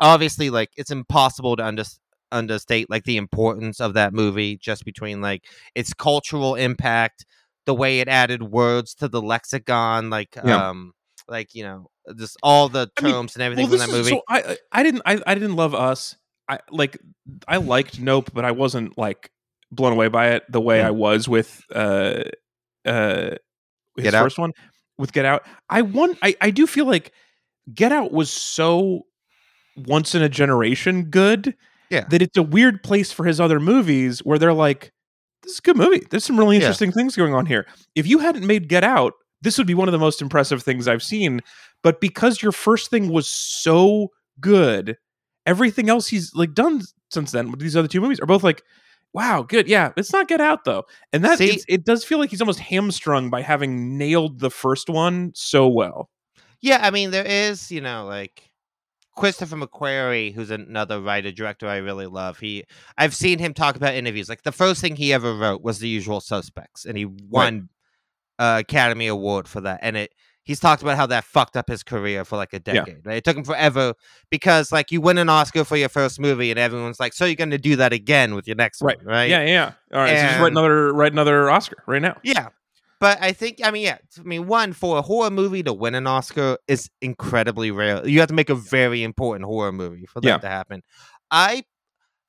obviously like it's impossible to under- understate like the importance of that movie just between like its cultural impact the way it added words to the lexicon like Yeah. um like you know just all the I mean, terms and everything well, from this that is- movie So I I didn't I, I didn't love Us. I like I liked Nope, but I wasn't like blown away by it the way. I was with uh uh his Get Out? first one with Get Out. I want I I do feel like Get Out was so once in a generation good. Yeah. That it's a weird place for his other movies where they're like this is a good movie. There's some really Yeah. interesting things going on here. If you hadn't made Get Out, this would be one of the most impressive things I've seen. But because your first thing was so good, everything else he's like done since then with these other two movies are both like, wow, good. Yeah, it's not Get Out though, and that See- it does feel like he's almost hamstrung by having nailed the first one so well. Yeah, I mean there is, you know, like Christopher McQuarrie, who's another writer director I really love. He I've seen him talk about interviews. Like the first thing he ever wrote was The Usual Suspects, and he won uh, Academy Award for that. And it he's talked about how that fucked up his career for like a Yeah. decade. Right? It took him forever because like you win an Oscar for your first movie, and everyone's like, "So you're going to do that again with your next Right. one, right?" Yeah, yeah. yeah. All right, so just write another write another Oscar right now. Yeah. But I think, I mean, yeah, I mean, one, for a horror movie to win an Oscar is incredibly rare. You have to make a very important horror movie for that Yeah. to happen. I,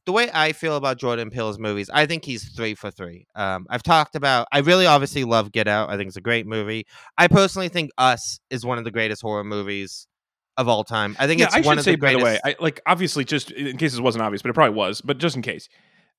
the way I feel about Jordan Peele's movies, I think he's three for three. Um, I've talked about, I really obviously love Get Out. I think it's a great movie. I personally think Us is one of the greatest horror movies of all time. I think yeah, it's I one should of say the by the way, I like obviously just in case it wasn't obvious, but it probably was, but just in case,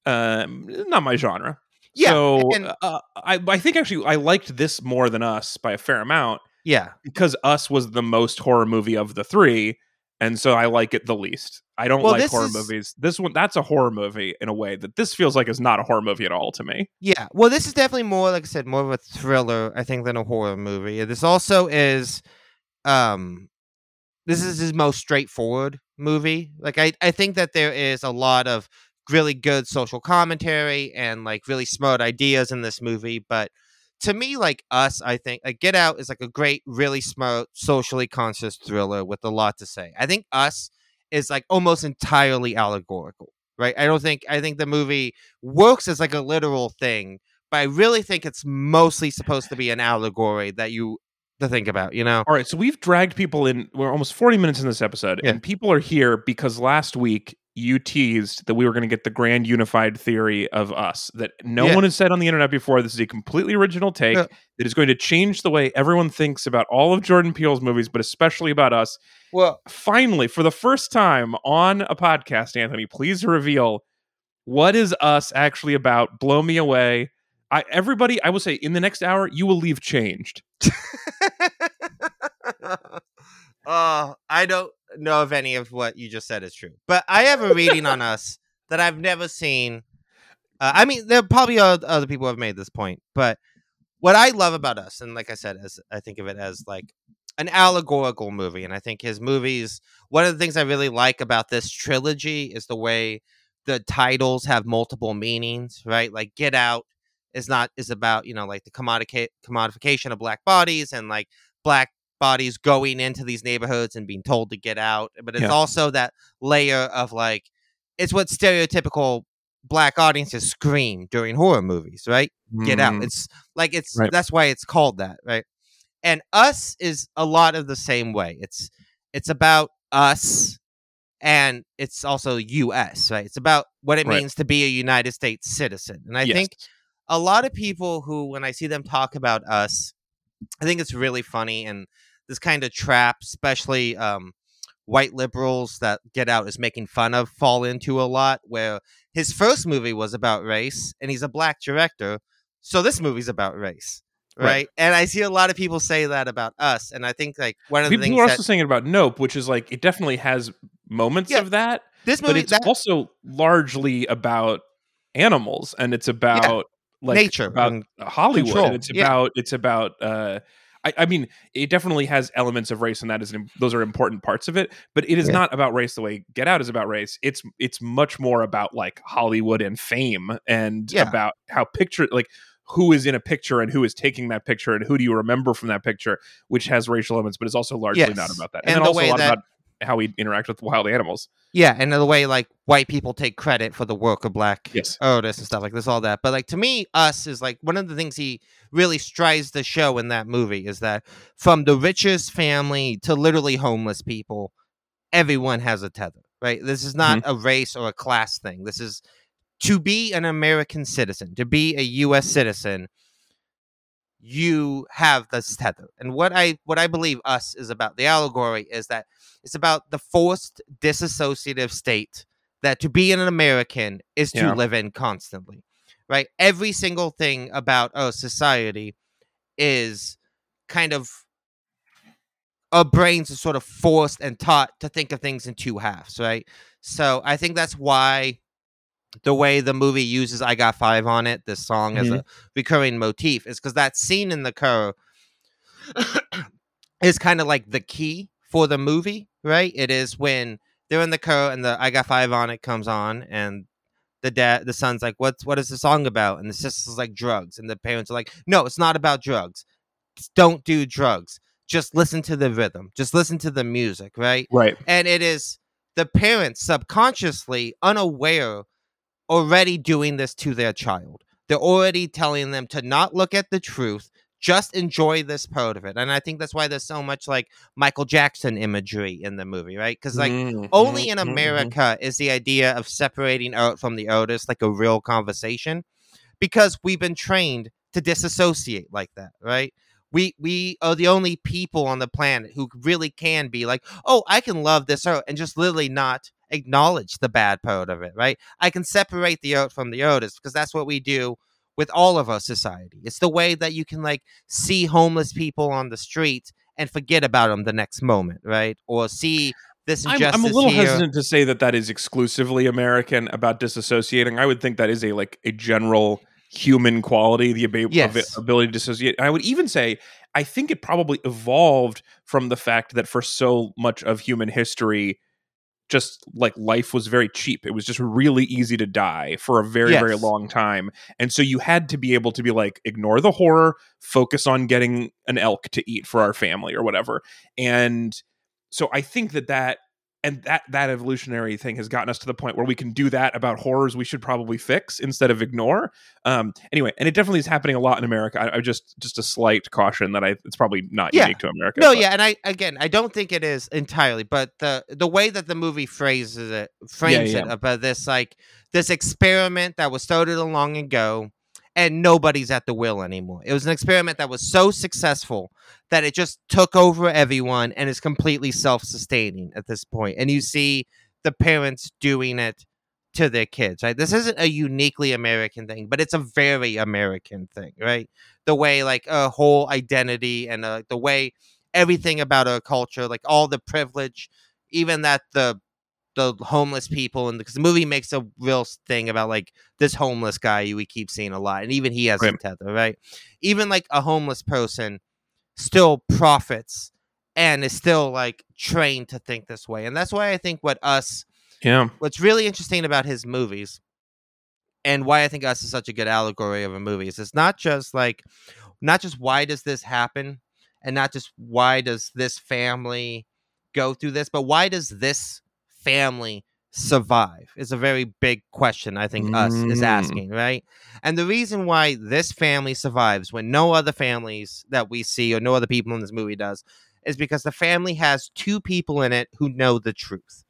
um, not my genre. Yeah. so and- uh, I I think actually I liked this more than Us by a fair amount yeah. because Us was the most horror movie of the three, and so I like it the least. I don't Well, like horror is- movies. This one that's a horror movie in a way that this feels like is not a horror movie at all to me. Yeah. Well, this is definitely more, like I said, more of a thriller, I think, than a horror movie. This also is um this is his most straightforward movie. Like I, I think that there is a lot of really good social commentary and like really smart ideas in this movie, but to me, like us, I think like Get Out is like a great, really smart, socially conscious thriller with a lot to say. I think Us is like almost entirely allegorical, right? I don't think I think the movie works as like a literal thing, but I really think it's mostly supposed to be an allegory that you to think about, you know? All right, so we've dragged people in. We're almost 40 minutes in this episode, Yeah. and people are here because last week you teased that we were going to get the grand unified theory of us that no Yeah. one has said on the internet before. This is a completely original take Yeah. that is going to change the way everyone thinks about all of Jordan Peele's movies, but especially about us. Well, Finally, for the first time on a podcast, Anthony, please reveal what is us actually about. Blow me away. I, everybody, I will say, in the next hour, you will leave changed. uh, I don't know if any of what you just said is true, but I have a reading on us that I've never seen. Uh, I mean, there probably are other people who have made this point, but what I love about us, and like I said, as I think of it as like an allegorical movie, and I think his movies. One of the things I really like about this trilogy is the way the titles have multiple meanings. Right, like Get Out is not is about you know like the commodica- commodification of black bodies and like black bodies going into these neighborhoods and being told to get out but it's Yeah. also that layer of like it's what stereotypical black audiences scream during horror movies right get out Mm, it's like it's Right. that's why it's called that right And us is a lot of the same way. It's it's about us and it's also US, right? It's about what it Right. means to be a United States citizen. And I Yes. think a lot of people who when I see them talk about us, I think it's really funny and this kind of trap, especially um white liberals that Get Out is making fun of fall into a lot where his first movie was about race and he's a black director so this movie's about race right, Right. and i see a lot of people say that about us and i think like one of the People things are that also saying it about Nope, which is like it definitely has moments Yeah, of that, this movie, but it's that also largely about animals and it's about like nature about Hollywood control, and it's yeah. about it's about uh I, I mean it definitely has elements of race and that is an, those are important parts of it but it is Yeah. not about race the way Get Out is about race it's it's much more about like Hollywood and fame and Yeah. about how picture like who is in a picture and who is taking that picture and who do you remember from that picture which has racial elements but it's also largely Yes. not about that And and, the also way a lot that- about how we interact with wild animals. Yeah and the way like white people take credit for the work of black yes. Artists and stuff like this all that. But like to me us is like one of the things he really strives to show in that movie is that from the richest family to literally homeless people everyone has a tether right? This is not mm-hmm. a race or a class thing. This is to be an american citizen to be a us citizen you have this tether. And what i what i believe us is about the allegory is that it's about the forced disassociative state that to be an american is to Yeah. live in constantly right? Every single thing about our society is kind of our brains are sort of forced and taught to think of things in two halves right? So i think that's why the way the movie uses i got five on it this song as mm-hmm. a recurring motif is because that scene in the car is kind of like the key for the movie right? It is when they're in the car and the i got five on it comes on and the dad the son's like what's what is the song about? And the sister's like drugs. And the parents are like no it's not about drugs. Just don't do drugs. Just listen to the rhythm. Just listen to the music right? Right. And it is the parents subconsciously unaware already doing this to their child they're already telling them to not look at the truth just enjoy this part of it and i think that's why there's so much like michael jackson imagery in the movie right because like Mhm, only in mhm, mhm. America is the idea of separating art from the artist like a real conversation because we've been trained to disassociate like that, right? We we are the only people on the planet who really can be like, "Oh, I can love this art and just literally not acknowledge the bad part of it, right? I can separate the art from the artist because that's what we do with all of our society. It's the way that you can like see homeless people on the street and forget about them the next moment, right? Or see this I'm, injustice I'm a little here. hesitant to say that that is exclusively American about disassociating. I would think that is a like a general human quality, the ab- Yes. ability to dissociate. I would even say I think it probably evolved from the fact that for so much of human history, just like life was very cheap. It was just really easy to die for a very very long time, and so you had to be able to be like ignore the horror, focus on getting an elk to eat for our family or whatever, and so I think that that and that that evolutionary thing has gotten us to the point where we can do that about horrors we should probably fix instead of ignore. Um, anyway, and it definitely is happening a lot in America. I, I just just a slight caution that I it's probably not Yeah. unique to America. No, but- yeah, and I again, I don't think it is entirely, but the the way that the movie phrases it, frames it yeah. about this like this experiment that was started a long ago, and nobody's at the wheel anymore. It was an experiment that was so successful that it just took over everyone and is completely self-sustaining at this point. And you see the parents doing it to their kids. Right, this isn't a uniquely American thing, but it's a very American thing, right? The way like a whole identity and uh, the way everything about our culture, like all the privilege, even that the the homeless people and because the movie makes a real thing about like this homeless guy we keep seeing a lot, and even he has a Right. tether, right? Even like a homeless person still profits and is still like trained to think this way, and that's why I think what us yeah, what's really interesting about his movies and why I think Us is such a good allegory of a movie is it's not just like not just why does this happen and not just why does this family go through this, but why does this family survive? Is a very big question I think us is Mm. asking, right? And the reason why this family survives when no other families that we see or no other people in this movie does is because the family has two people in it who know the truth,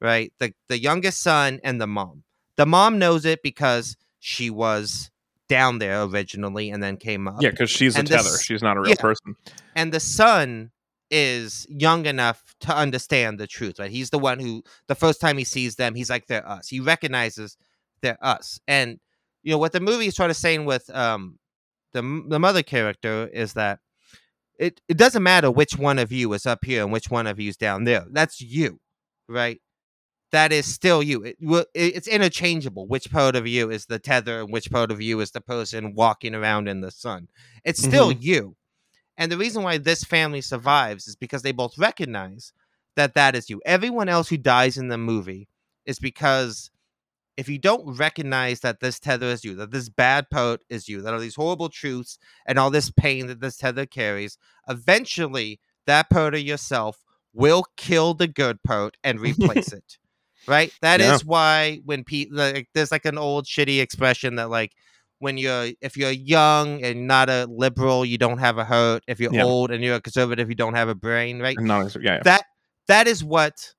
right? The the youngest son and the mom. The mom knows it because she was down there originally and then came up. Yeah, because she's a tether. this- she's not a real yeah. person. and the son is young enough to understand the truth right? He's the one who the first time he sees them he's like they're us. He recognizes they're us. And you know what the movie is sort of saying with um the, the mother character is that it, it doesn't matter which one of you is up here and which one of you is down there. That's you right? That is still you. It, it's interchangeable which part of you is the tether and which part of you is the person walking around in the sun. It's still you and the reason why this family survives is because they both recognize that that is you. Everyone else who dies in the movie is because if you don't recognize that this tether is you, that this bad part is you, that all these horrible truths and all this pain that this tether carries, eventually that part of yourself will kill the good part and replace it. Right? That is Yeah. why when people like there's like an old shitty expression that like when you're if you're young and not a liberal, you don't have a heart. If you're Yeah. old and you're a conservative, you don't have a brain, right? Not, yeah, yeah. That that is what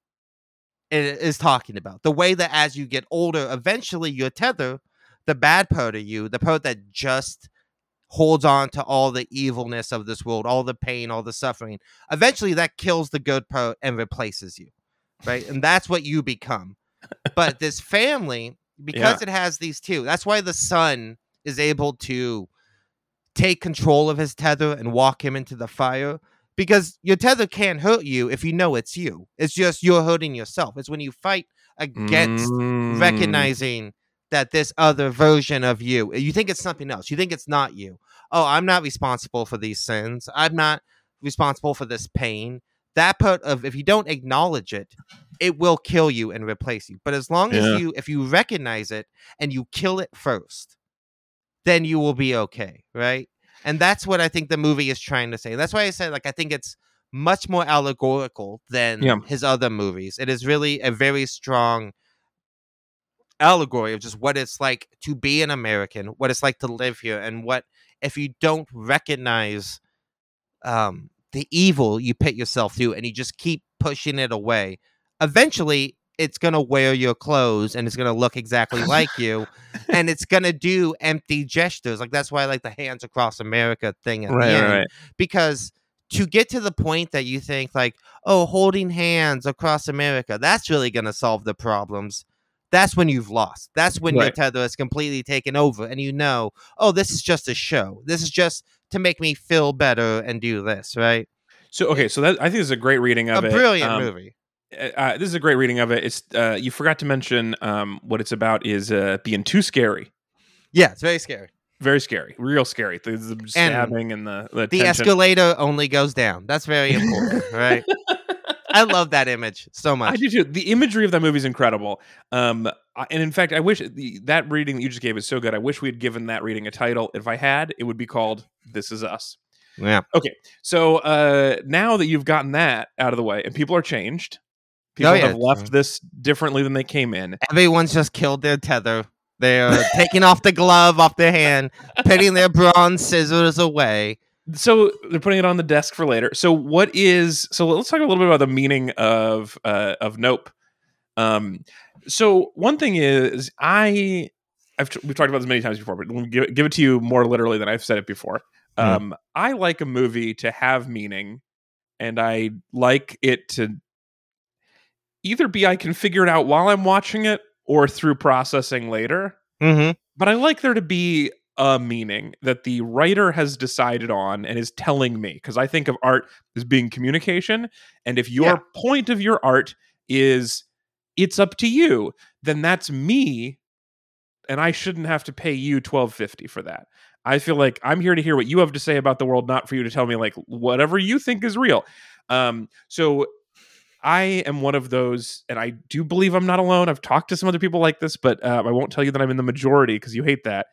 it is talking about. The way that as you get older, eventually your tether, the bad part of you, the part that just holds on to all the evilness of this world, all the pain, all the suffering, eventually that kills the good part and replaces you. Right? And that's what you become. But this family, because it has these two, that's why the son is able to take control of his tether and walk him into the fire because your tether can't hurt you if you know it's you. It's just you're hurting yourself. It's when you fight against Mm. recognizing that this other version of you, you think it's something else. You think it's not you. Oh, I'm not responsible for these sins. I'm not responsible for this pain. That part of if you don't acknowledge it, it will kill you and replace you. But as long Yeah. as you if you recognize it and you kill it first, then you will be okay, right? And that's what I think the movie is trying to say. That's why I said like I think it's much more allegorical than Yeah. his other movies. It is really a very strong allegory of just what it's like to be an American, what it's like to live here, and what if you don't recognize um, the evil you put yourself through and you just keep pushing it away, eventually it's gonna wear your clothes and it's gonna look exactly like you, and it's gonna do empty gestures. Like that's why I like the hands across America thing at Right, the end right. because to get to the point that you think like oh holding hands across america that's really going to solve the problems that's when you've lost that's when your tether is completely taken over and you know oh this is just a show this is just to make me feel better and do this right So okay, so that I think this is a great reading a of it. brilliant Um, movie Uh, this is a great reading of it. It's uh, you forgot to mention um, what it's about is uh, being too scary. yeah it's very scary Very scary, real scary. The, the stabbing and the the, the escalator only goes down that's very important right i love that image so much I do too. The imagery of that movie is incredible. Um, I- and in fact, I wish the, that reading that you just gave is so good. I wish we had given that reading a title. If I had, it would be called "This Is Us." yeah Okay. So uh, now that you've gotten that out of the way, and people are changed, people Oh, yeah. have left this differently than they came in. Everyone's just killed their tether. They're taking off the glove off their hand, putting their bronze scissors away. So they're putting it on the desk for later. So what is? So let's talk a little bit about the meaning of uh, of Nope. Um, so one thing is, I I've we've talked about this many times before, but let me give, give it to you more literally than I've said it before. Hmm. Um, I like a movie to have meaning, and I like it to either be I can figure it out while I'm watching it or through processing later Mm-hmm. but I like there to be a meaning that the writer has decided on and is telling me because I think of art as being communication. And if your Yeah. point of your art is it's up to you, then that's me, and I shouldn't have to pay you twelve fifty for that. I feel like I'm here to hear what you have to say about the world, not for you to tell me like whatever you think is real. Um, so I am one of those, and I do believe I'm not alone. I've talked to some other people like this, but uh, I won't tell you that I'm in the majority because you hate that.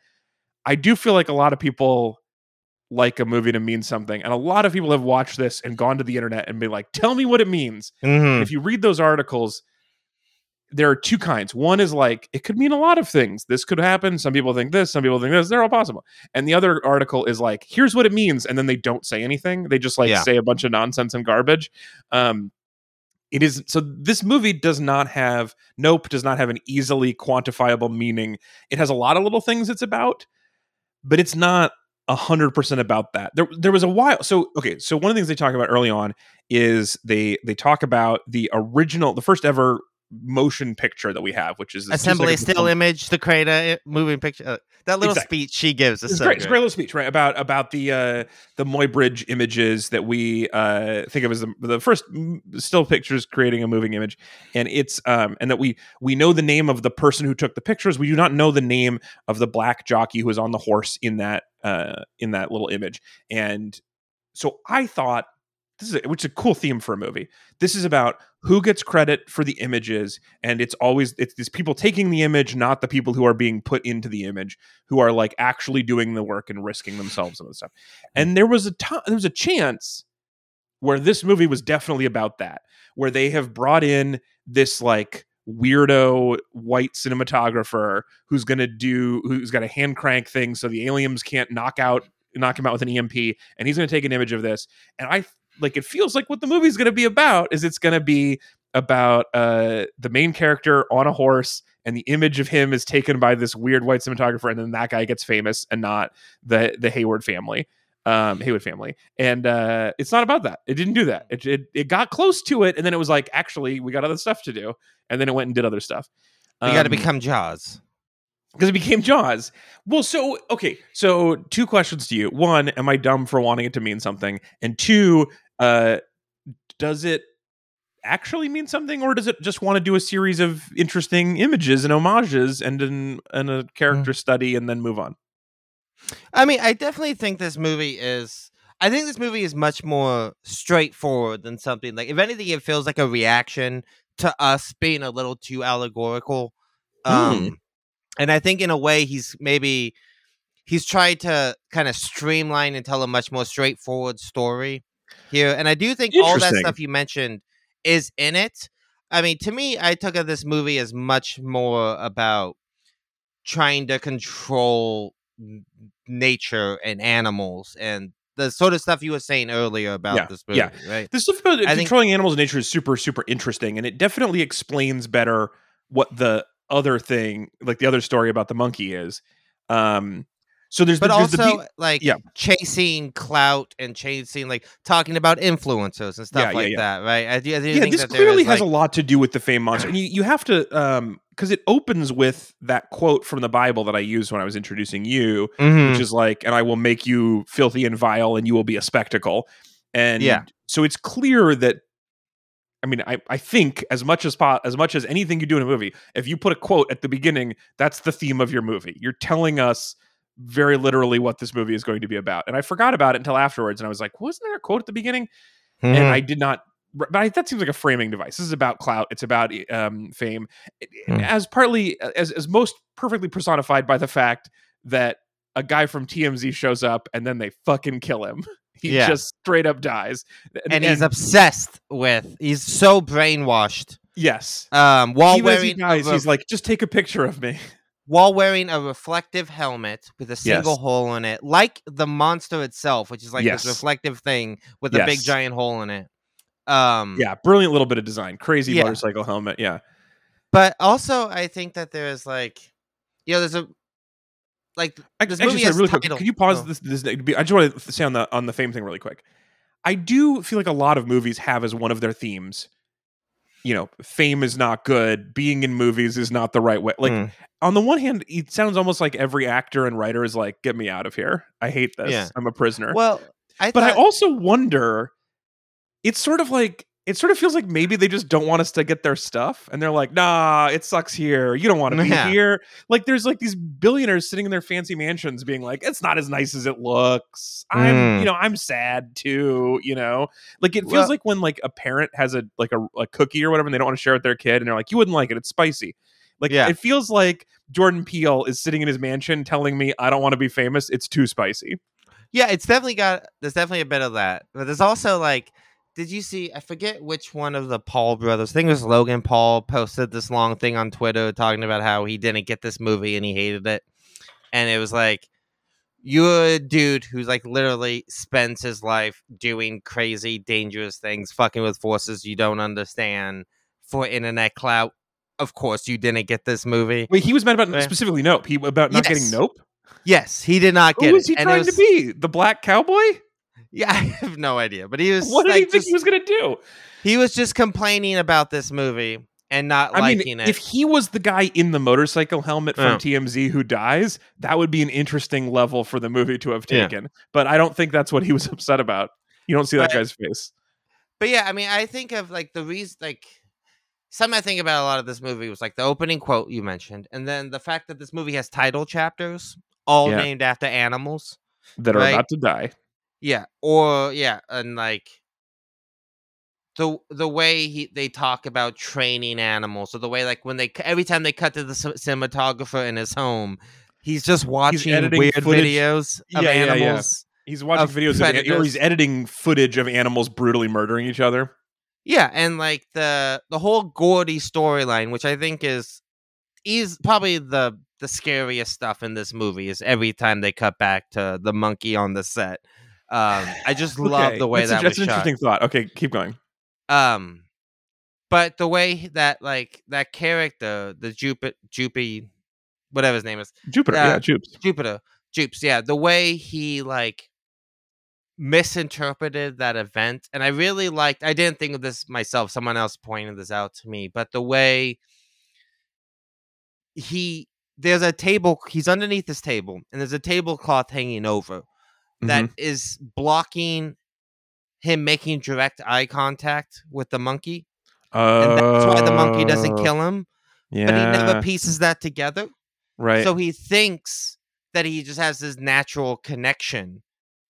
I do feel like a lot of people like a movie to mean something, and a lot of people have watched this and gone to the internet and been like, "Tell me what it means." Mm-hmm. If you read those articles, there are two kinds. One is like it could mean a lot of things. This could happen. Some people think this. Some people think this. They're all possible. And the other article is like, here's what it means, and then they don't say anything. They just like Yeah. say a bunch of nonsense and garbage. Um, it is so. This movie does not have. Nope does not have an easily quantifiable meaning. It has a lot of little things it's about, but it's not a hundred percent about that. There, there was a while. So okay, so one of the things they talk about early on is they they talk about the original, the first ever motion picture that we have, which is this Assembly still film. image to create a i- moving picture. Uh, that little Exactly. speech she gives is It's so great. It's a great little speech, right? About about the uh, the Muybridge images that we uh, think of as the, the first still pictures creating a moving image, and it's um, and that we we know the name of the person who took the pictures. We do not know the name of the black jockey who was on the horse in that uh, in that little image. And so I thought this is a, which is a cool theme for a movie. This is about who gets credit for the images, and it's always it's these people taking the image, not the people who are being put into the image who are like actually doing the work and risking themselves and stuff. Hmm. And there was a time, there was a chance where this movie was definitely about that, where they have brought in this like weirdo white cinematographer who's going to do who's got a hand crank thing so the aliens can't knock out knock him out with an EMP and he's going to take an image of this and I like it feels like what the movie's going to be about is it's going to be about uh the main character on a horse and the image of him is taken by this weird white cinematographer and then that guy gets famous and not the the Hayward family um Haywood family and uh it's not about that it didn't do that it, it it got close to it and then it was like actually we got other stuff to do and then it went and did other stuff You got to Um, become Jaws. because it became Jaws. Well, so okay, so two questions to you. One, am I dumb for wanting it to mean something? And two, uh, does it actually mean something, or does it just want to do a series of interesting images and homages and an, and a character study and then move on? I mean, I definitely think this movie is. I think this movie is much more straightforward than something like. If anything, it feels like a reaction to us being a little too allegorical. Um, Hmm. and I think in a way he's maybe he's tried to kind of streamline and tell a much more straightforward story here. And I do think all that stuff you mentioned is in it. I mean, to me, I took of this movie as much more about trying to control nature and animals and the sort of stuff you were saying earlier about Yeah, this movie, yeah. right? This stuff about I think- controlling animals in nature is super, super interesting, and it definitely explains better what the other thing, like the other story about the monkey, is. Um, so there's But the, there's also, the pe- like, yeah. chasing clout and chasing, like, talking about influencers and stuff Yeah, like yeah. that, right? I do, I do yeah, think this clearly is, has like, a lot to do with the fame monster, and you, you have to um because it opens with that quote from the Bible that I used when I was introducing you, Mhm. which is like, "And I will make you filthy and vile, and you will be a spectacle." And Yeah. so it's clear that. I mean, I, I think as much as po- as much as anything you do in a movie, if you put a quote at the beginning, that's the theme of your movie. You're telling us very literally what this movie is going to be about. And I forgot about it until afterwards, and I was like, wasn't there a quote at the beginning? and Mhm. I did not. But I, that seems like a framing device. This is about clout. It's about um, fame, It- Hmm. as partly as as most perfectly personified by the fact that a guy from TMZ shows up and then they fucking kill him. He Yeah. just straight up dies. and he's obsessed with, he's so brainwashed. yes. Um, while Even as he dies, a, he's like, just take a picture of me. While wearing a reflective helmet with a single Yes. hole in it, like the monster itself, which is like Yes. this reflective thing with a big giant hole in it. Um, Yeah, brilliant little bit of design. Crazy Yeah. motorcycle helmet. Yeah. But also, I think that there is like, you know, there's a like I, This actually, movie sorry, really quick. title. Could you pause Oh. this, this? I just want to say on the on the fame thing really quick. I do feel like a lot of movies have as one of their themes. You know, fame is not good. Being in movies is not the right way. Like Mm. on the one hand, it sounds almost like every actor and writer is like, "Get me out of here. I hate this. Yeah. I'm a prisoner." well, I but I also wonder. It's sort of like it sort of feels like maybe they just don't want us to get their stuff, and they're like, "Nah, it sucks here. You don't want to be Yeah. here." Like, there's like these billionaires sitting in their fancy mansions, being like, "It's not as nice as it looks." I'm, Mm. you know, I'm sad too. You know, like it feels Well- like when like a parent has a like a, a cookie or whatever, and they don't want to share it with their kid, and they're like, "You wouldn't like it. It's spicy." Like, Yeah. it feels like Jordan Peele is sitting in his mansion telling me, "I don't want to be famous. It's too spicy." yeah, it's definitely got there's definitely a bit of that, but there's also like did you see? I forget which one of the Paul brothers. I think it was Logan Paul posted this long thing on Twitter talking about how he didn't get this movie and he hated it, and it was like. You're a dude who's like literally spends his life doing crazy, dangerous things, fucking with forces you don't understand for internet clout. Of course, you didn't get this movie. Wait, he was mad about Yeah. specifically Nope. He about not Yes. getting Nope. Yes, he did not get Who was he it trying to be? The black cowboy? Yeah, I have no idea. But he was What did like, he think just- he was going to do? he was just complaining about this movie and not I liking mean, it. if he was the guy in the motorcycle helmet from Yeah. TMZ who dies, that would be an interesting level for the movie to have Yeah. taken. But I don't think that's what he was upset about. You don't see that But- guy's face. But yeah, I mean, I think of like the reason, like something I think about a lot of this movie was like the opening quote you mentioned, and then the fact that this movie has title chapters all Yeah. named after animals. That are Right. about to die. Yeah, or yeah, and like the the way he they talk about training animals, or the way like when they every time they cut to the c- cinematographer in his home, he's just watching editing weird footage- videos of Yeah, yeah, yeah. animals. He's watching videos of, or he's editing footage of animals brutally murdering each other. Yeah, and like the the whole Gordy storyline, which I think is is probably the the scariest stuff in this movie, is every time they cut back to the monkey on the set. Um, I just love the way that's, that was an shot. interesting thought. Okay, keep going. Um, but the way that like that character, the Jupiter, Jupy, whatever his name is, Jupiter, Uh, yeah, Jupes. Jupiter, Jupes, yeah, the way he like misinterpreted that event, and I really liked. I didn't think of this myself. Someone else pointed this out to me, but the way he there's a table, he's underneath this table, and there's a tablecloth hanging over that Mhm. is blocking him making direct eye contact with the monkey and that's why the monkey doesn't Uh, kill him. Yeah, But he never pieces that together. right. So he thinks that he just has this natural connection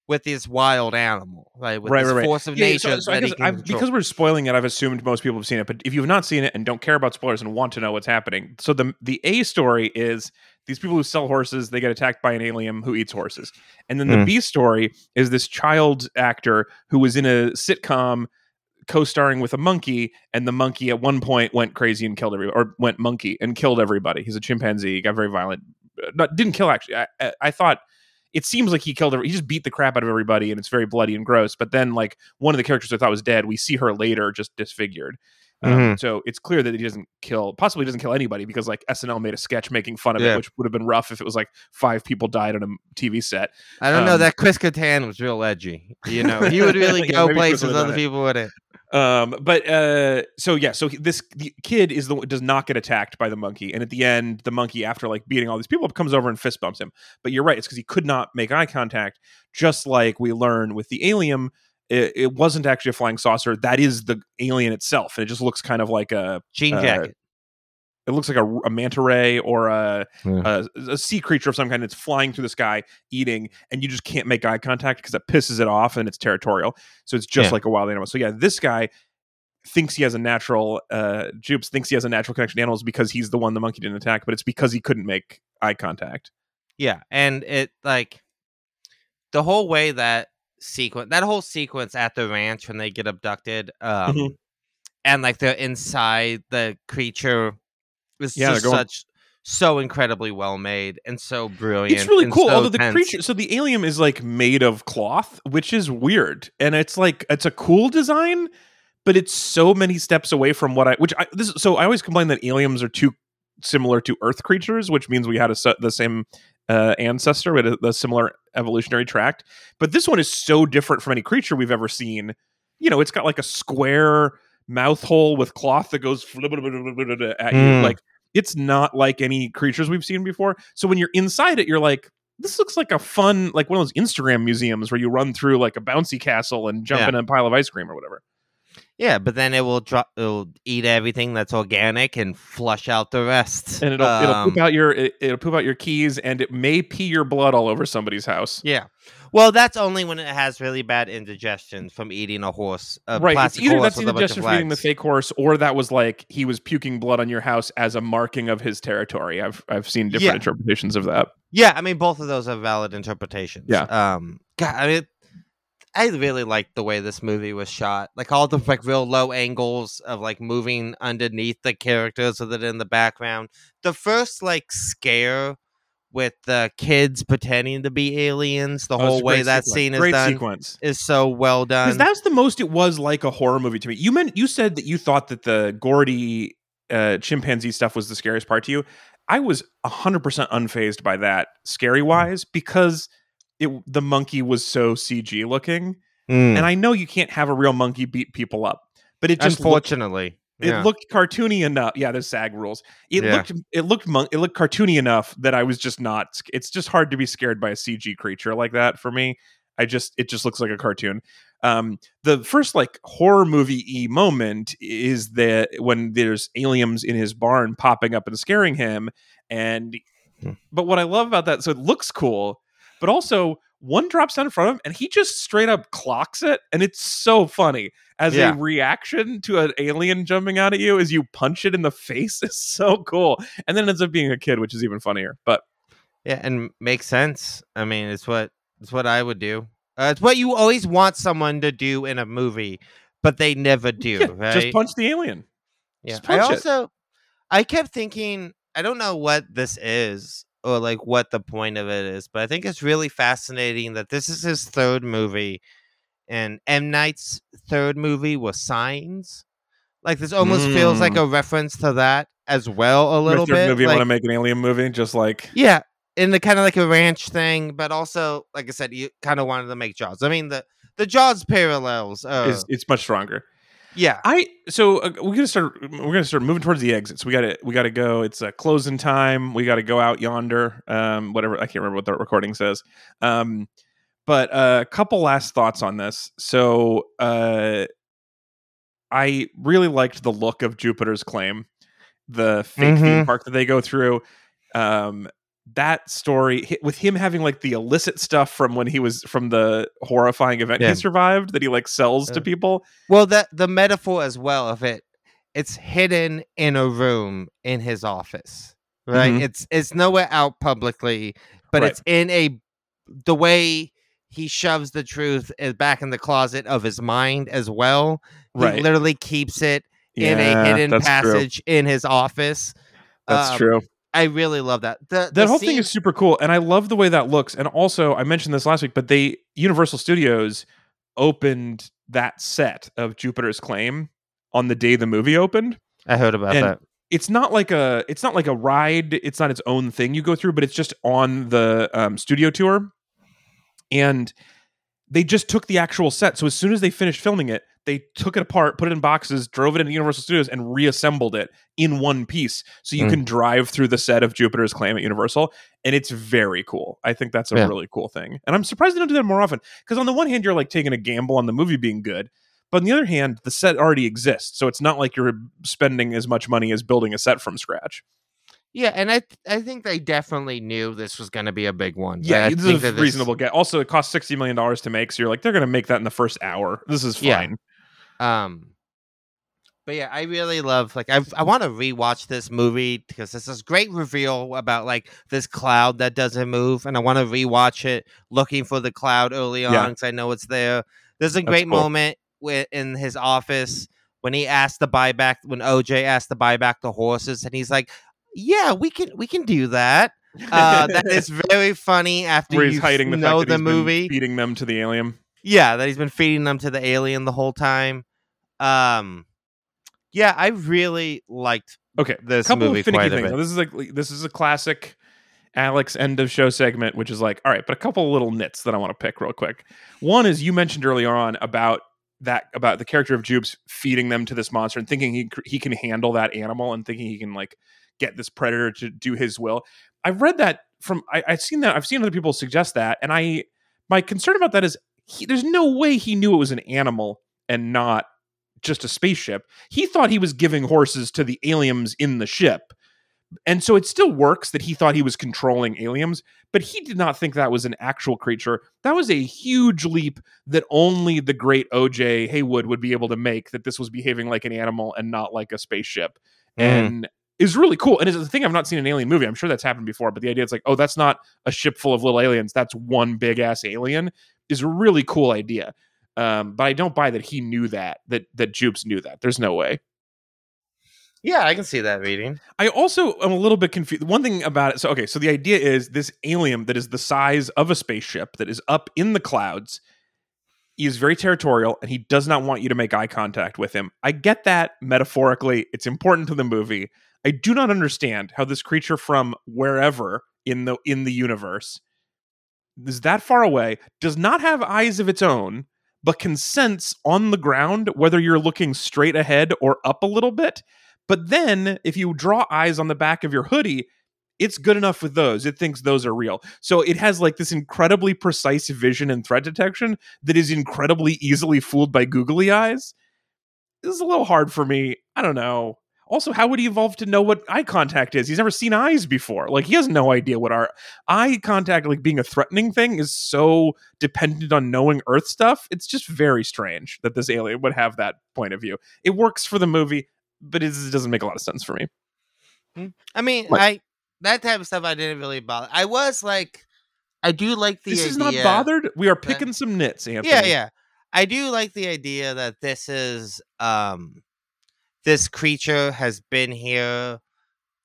with this wild animal, right? With Right, this right, right. force of Yeah, nature so, so I that he guess can I've, because we're spoiling it, I've assumed most people have seen it. But if you have not seen it and don't care about spoilers and want to know what's happening, so the the A story is these people who sell horses they get attacked by an alien who eats horses, and then the Mm. B story is this child actor who was in a sitcom co-starring with a monkey, and the monkey at one point went crazy and killed everybody, or went monkey and killed everybody. He's a chimpanzee, he got very violent. Uh, Not didn't kill actually. I, I, I thought it seems like he killed her. He just beat the crap out of everybody, and it's very bloody and gross. But then, like one of the characters I thought was dead, we see her later just disfigured. Um, Mhm. So it's clear that he doesn't kill, possibly doesn't kill anybody because like SNL made a sketch making fun of Yeah. it, which would have been rough if it was like five people died on a TV set. I don't know. um, That Chris Kattan was real edgy. You know, he would really Yeah, go places other people wouldn't. Um, but uh, so yeah, so this the kid is the one does not get attacked by the monkey, and at the end, the monkey, after like beating all these people, up, comes over and fist bumps him. But you're right; it's because he could not make eye contact. Just like we learn with the alien, it, it wasn't actually a flying saucer. That is the alien itself, and it just looks kind of like a Jean Uh, jacket. it looks like a, a manta ray or a, Yeah. a a sea creature of some kind that's flying through the sky eating and you just can't make eye contact because it pisses it off and it's territorial so it's just Yeah. like a wild animal so yeah this guy thinks he has a natural uh jupes thinks he has a natural connection to animals because he's the one the monkey didn't attack but it's because he couldn't make eye contact Yeah, and it like the whole way that sequence, that whole sequence at the ranch when they get abducted, um, Mhm. and like they're inside the creature is Yeah, just such so incredibly well made and so brilliant. it's really cool so although the tense. creature so the alien is like made of cloth which is weird and it's like it's a cool design but it's so many steps away from what i which i this so i always complain that aliens are too similar to earth creatures which means we had a the same uh, ancestor with a, a similar evolutionary tract but this one is so different from any creature we've ever seen you know it's got like a square mouth hole with cloth that goes at you Mm. like it's not like any creatures we've seen before. So when you're inside it, you're like, this looks like a fun, like one of those Instagram museums where you run through like a bouncy castle and jump Yeah. in a pile of ice cream or whatever. Yeah, but then it will drop. It'll eat everything that's organic and flush out the rest. And it'll it'll Um, poop out your it, it'll poop out your keys and it may pee your blood all over somebody's house. Yeah. Well, that's only when it has really bad indigestion from eating a horse. A right. It's either that's indigestion from eating the fake horse, or that was like he was puking blood on your house as a marking of his territory. I've I've seen different Yeah. interpretations of that. Yeah, I mean both of those are valid interpretations. Yeah. Um God, I mean I really liked the way this movie was shot. Like all the like real low angles of like moving underneath the characters with it in the background. The first like scare with the kids pretending to be aliens, the Oh, whole way that sequence. scene is great done sequence. is so well done. Because that's the most it was like a horror movie to me. You meant you said that you thought that the Gordy uh, chimpanzee stuff was the scariest part to you. I was hundred percent unfazed by that, scary wise, because it the monkey was so CG looking, Mm. and I know you can't have a real monkey beat people up, but it just looked, unfortunately. it looked cartoony enough. Yeah, there's SAG rules. It Yeah. looked it looked mon- it looked cartoony enough that I was just not. It's just hard to be scared by a CG creature like that for me. I just it just looks like a cartoon. Um, the first like horror movie e moment is that when there's aliens in his barn popping up and scaring him, and Hmm. but what I love about that, so it looks cool, but also one drops down in front of him and he just straight up clocks it, and it's so funny as Yeah. a reaction to an alien jumping out at you as you punch it in the face is so cool, and then it ends up being a kid, which is even funnier. But Yeah, and makes sense. I mean, it's what it's what I would do. Uh, it's what you always want someone to do in a movie, but they never do. yeah, right? just punch the alien. Yeah. I punch it. also I kept thinking I don't know what this is or like what the point of it is, but I think it's really fascinating that this is his third movie and M Night's third movie was Signs. Like this almost feels like a reference to that as well a little third bit. movie, like- want to make an alien movie, just like yeah, in the kind of like a ranch thing, but also like I said, you kind of wanted to make Jaws. I mean the the Jaws parallels. Uh, is it's much stronger. Yeah, I so uh, we're gonna start. We're gonna start moving towards the exits. We got to we got to go. It's uh, closing time. We got to go out yonder. Um, whatever I can't remember what the recording says. Um, but a couple last thoughts on this. So uh, I really liked the look of Jupiter's Claim, the fake theme Mhm. park that they go through. Um, that story with him having like the illicit stuff from when he was from the horrifying event Yeah. he survived that he like sells to people. Well, that the metaphor as well of it, it's hidden in a room in his office, right? Mhm. It's it's nowhere out publicly, but Right. it's in a the way he shoves the truth is back in the closet of his mind as well. He Right. literally keeps it in a hidden that's true. passage in his office. That's Um, true. I really love that. The, That the whole thing is super cool, and I love the way that looks. And also, I mentioned this last week, but they Universal Studios opened that set of Jupiter's Claim on the day the movie opened. I heard about and that. It's not like a it's not like a ride. It's not its own thing you go through, but it's just on the um, studio tour. And they just took the actual set. So as soon as they finished filming it, they took it apart, put it in boxes, drove it into Universal Studios, and reassembled it in one piece. So you Mm. can drive through the set of Jupiter's Claim at Universal, and it's very cool. I think that's a Yeah. really cool thing, and I'm surprised they don't do that more often. Because on the one hand, you're like taking a gamble on the movie being good, but on the other hand, the set already exists, so it's not like you're spending as much money as building a set from scratch. Yeah, and I th- I think they definitely knew this was going to be a big one. Yeah, this is a that this- reasonable get. Also, it costs sixty million dollars to make, so you're like, they're going to make that in the first hour. This is fine. Um, but yeah, I really love like I I want to rewatch this movie because there's this great reveal about like this cloud that doesn't move, and I want to rewatch it looking for the cloud early on because I know it's there. There's a great cool. moment with in his office when he asked to buy back when OJ asked to buy back the horses, and he's like, "Yeah, we can we can do that." Uh, that is very funny after Where he's you hiding the know fact that the movie. feeding them to the alien. Yeah, that he's been feeding them to the alien the whole time. Um, yeah, I really liked Okay, this couple movie of finicky things. Now, This is like this is a classic Alex end of show segment, which is like, all right, but a couple of little nits that I want to pick real quick. One is you mentioned earlier on about that about the character of Jupe's feeding them to this monster and thinking he he can handle that animal and thinking he can like get this predator to do his will. I've read that from I, I've seen that I've seen other people suggest that, and I my concern about that is he, there's no way he knew it was an animal and not just a spaceship. He thought he was giving horses to the aliens in the ship. And so it still works that he thought he was controlling aliens, but he did not think that was an actual creature. That was a huge leap that only the great OJ Haywood would be able to make that this was behaving like an animal and not like a spaceship. Mm. And is really cool. And it's a thing I've not seen an alien movie. I'm sure that's happened before, but the idea it's like, oh, that's not a ship full of little aliens. That's one big ass alien is a really cool idea. Um, but I don't buy that he knew that that that Jupes knew that. There's no way. Yeah, I can see that reading. I also am a little bit confused. One thing about it, so okay, so the idea is this alien that is the size of a spaceship that is up in the clouds. He is very territorial and he does not want you to make eye contact with him. I get that metaphorically. It's important to the movie. I do not understand how this creature from wherever in the in the universe is that far away, does not have eyes of its own, but can sense on the ground whether you're looking straight ahead or up a little bit. But then if you draw eyes on the back of your hoodie, it's good enough with those. It thinks those are real. So it has like this incredibly precise vision and threat detection that is incredibly easily fooled by googly eyes. This is a little hard for me. I don't know. Also, how would he evolve to know what eye contact is? He's never seen eyes before. Like he has no idea what our eye contact, like being a threatening thing, is so dependent on knowing Earth stuff. It's just very strange that this alien would have that point of view. It works for the movie, but it doesn't make a lot of sense for me. Hmm. I mean, What? I that type of stuff I didn't really bother. I was like, I do like the This idea. is not bothered. We are picking some nits, Anthony. Yeah, yeah. I do like the idea that this is um this creature has been here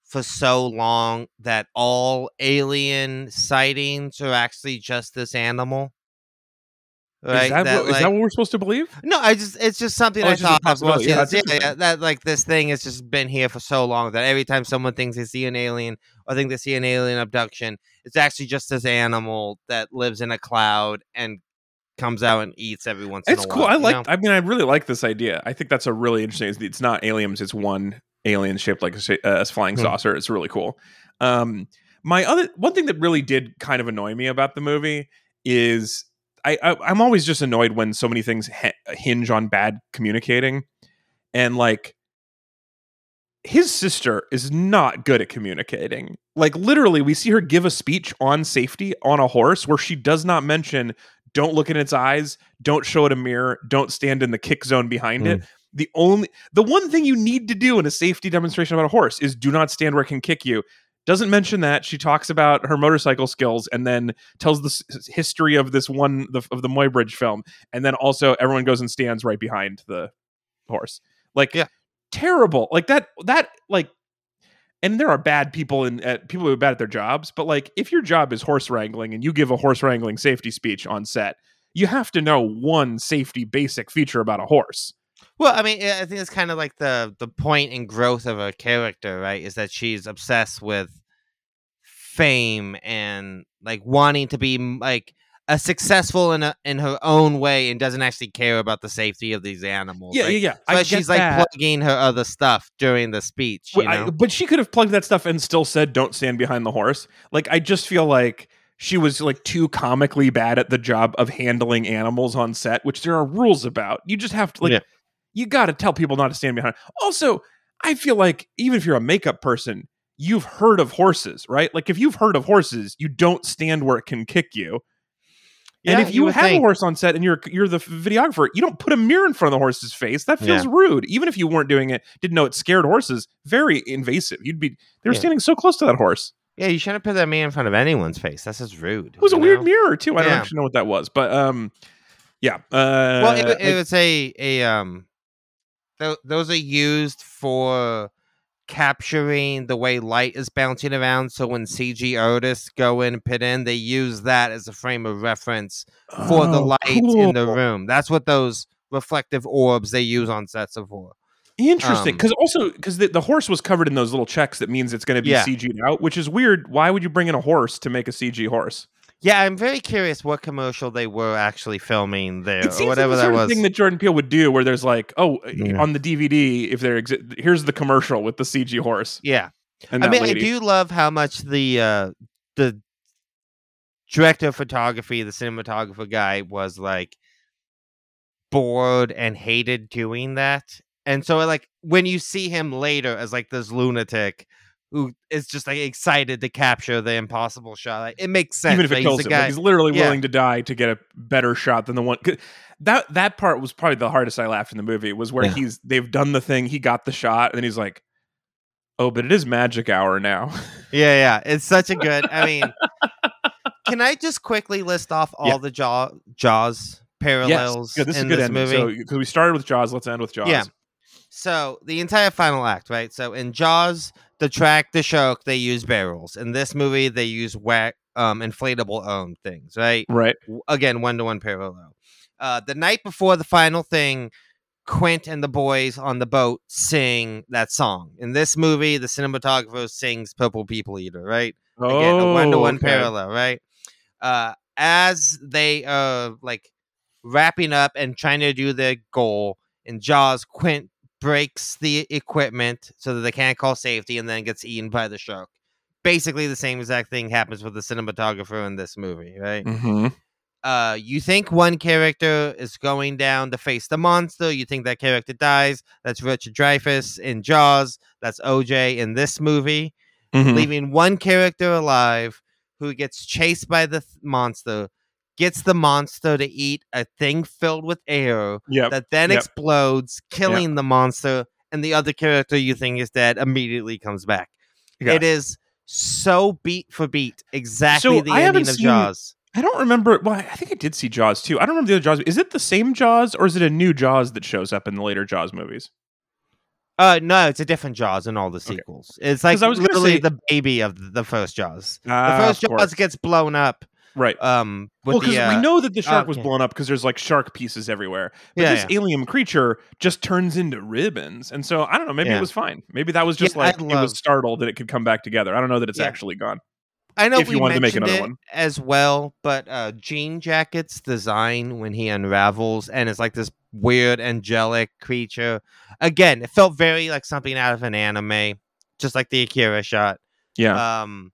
for so long that all alien sightings are actually just this animal. Right? Is that, what, is like- that what we're supposed to believe? no, I just it's just something Oh, I it's just a thought of. Yeah. Yeah, yeah, that like this thing has just been here for so long that every time someone thinks they see an alien or think they see an alien abduction, it's actually just this animal that lives in a cloud and comes out and eats every once It's in a cool. while. I like. know? I mean, I really like this idea. I think that's a really interesting. It's, it's not aliens. It's one alien shaped like a, uh, flying Hmm. saucer. It's really cool. Um, my other one thing that really did kind of annoy me about the movie is I, I I'm always just annoyed when so many things ha- hinge on bad communicating, and like his sister is not good at communicating. Like literally, we see her give a speech on safety on a horse where she does not mention don't look in its eyes, don't show it a mirror, don't stand in the kick zone behind it. Hmm. The only the one thing you need to do in a safety demonstration about a horse is do not stand where it can kick you. Doesn't mention that. She talks about her motorcycle skills and then tells the s- history of this one the, of the Muybridge film, and then also everyone goes and stands right behind the horse. Like, Yeah. terrible. Like that. That like, and there are bad people in at people who are bad at their jobs. But like, if your job is horse wrangling and you give a horse wrangling safety speech on set, you have to know one safety basic feature about a horse. Well, I mean, I I think it's kind of like the the point and growth of a character, right? Is that she's obsessed with fame and like wanting to be like a successful in a, in her own way, and doesn't actually care about the safety of these animals. Yeah, right? yeah, yeah. So I she's like that. plugging her other stuff during the speech. Well, I- but she could have plugged that stuff and still said, "Don't stand behind the horse." Like I just feel like she was like too comically bad at the job of handling animals on set, which there are rules about. You just have to like, Yeah. you got to tell people not to stand behind. Also, I feel like even if you're a makeup person, you've heard of horses, right? Like if you've heard of horses, you don't stand where it can kick you. And if you you, have think. a horse on set and you're you're the videographer, you don't put a mirror in front of the horse's face. That feels Yeah. rude. Even if you weren't doing it, didn't know it scared horses. Very invasive. You'd be they were Yeah. standing so close to that horse. yeah, you shouldn't put that man in front of anyone's face. That's just rude. It was a you weird mirror too. I don't actually know what that was, but um, yeah. Uh, well, it, it I- was a a um, th- those are used for capturing the way light is bouncing around. So when CG artists go in and put in, they use that as a frame of reference for the Oh, light in the room. That's what those reflective orbs they use on sets are for. Interesting, um, because also because the, the horse was covered in those little checks. That means it's going to be Yeah. CG'd out, which is weird. Why would you bring in a horse to make a CG horse? Yeah, I'm very curious what commercial they were actually filming there, It or seems whatever like the that was. thing that Jordan Peele would do, where there's like, oh, Yeah. on the DVD, if there exi- here's the commercial with the CG horse. yeah, And I mean, lady. I do love how much the uh, the director of photography, the cinematographer guy, was like bored and hated doing that. And so, like, when you see him later as like this lunatic who is just like excited to capture the impossible shot, like, it makes sense. even if it He's kills the him, guy- like, he's literally yeah. willing to die to get a better shot than the one. That that part was probably the hardest I laughed in the movie was where Yeah. he's they've done the thing, he got the shot, and then he's like, "Oh, but it is magic hour now." Yeah, yeah. It's such a good. I mean, can I just quickly list off all Yeah. the jaw Jaws parallels Good. This is in a good this ending. movie. So because we started with Jaws, let's end with Jaws. Yeah. So the entire final act, right? So in Jaws, the track the shark, they use barrels. In this movie, they use whack um inflatable um things, right? Right. Again, one to one parallel. Uh, the night before the final thing, Quint and the boys on the boat sing that song. In this movie, the cinematographer sings "Purple People Eater," right? oh, Again, a one to one parallel, right? Uh, as they uh like wrapping up and trying to do their goal, in Jaws, Quint breaks the equipment so that they can't call safety and then gets eaten by the shark. Basically, the same exact thing happens with the cinematographer in this movie, right? Mm-hmm. Uh, you think one character is going down to face the monster. You think that character dies. That's Richard Dreyfuss in Jaws. That's OJ in this movie Mm-hmm. leaving one character alive who gets chased by the th- monster, gets the monster to eat a thing filled with air Yep. that then yep. explodes, killing the monster, and the other character you think is dead immediately comes back. Yeah. It is so beat for beat, exactly So the I ending of seen- Jaws. I don't remember. Well, I think I did see Jaws too. I don't remember the other Jaws. Is it the same Jaws or is it a new Jaws that shows up in the later Jaws movies? Uh, no, it's a different Jaws in all the sequels. It's like I was literally say- the baby of the first Jaws. The Ah, first Jaws gets blown up. Right. Um, well, because uh, we know that the shark was okay. blown up because there's like shark pieces everywhere. But Yeah, this alien creature just turns into ribbons, and so I don't know. Maybe Yeah. it was fine. Maybe that was just Yeah, like I it was startled that it could come back together. I don't know that it's Yeah. actually gone. I know if you we wanted to make another one. as well, but uh, Jean Jacket's design when he unravels and it's like this weird angelic creature. Again, it felt very like something out of an anime, just like the Akira shot. Yeah. Um,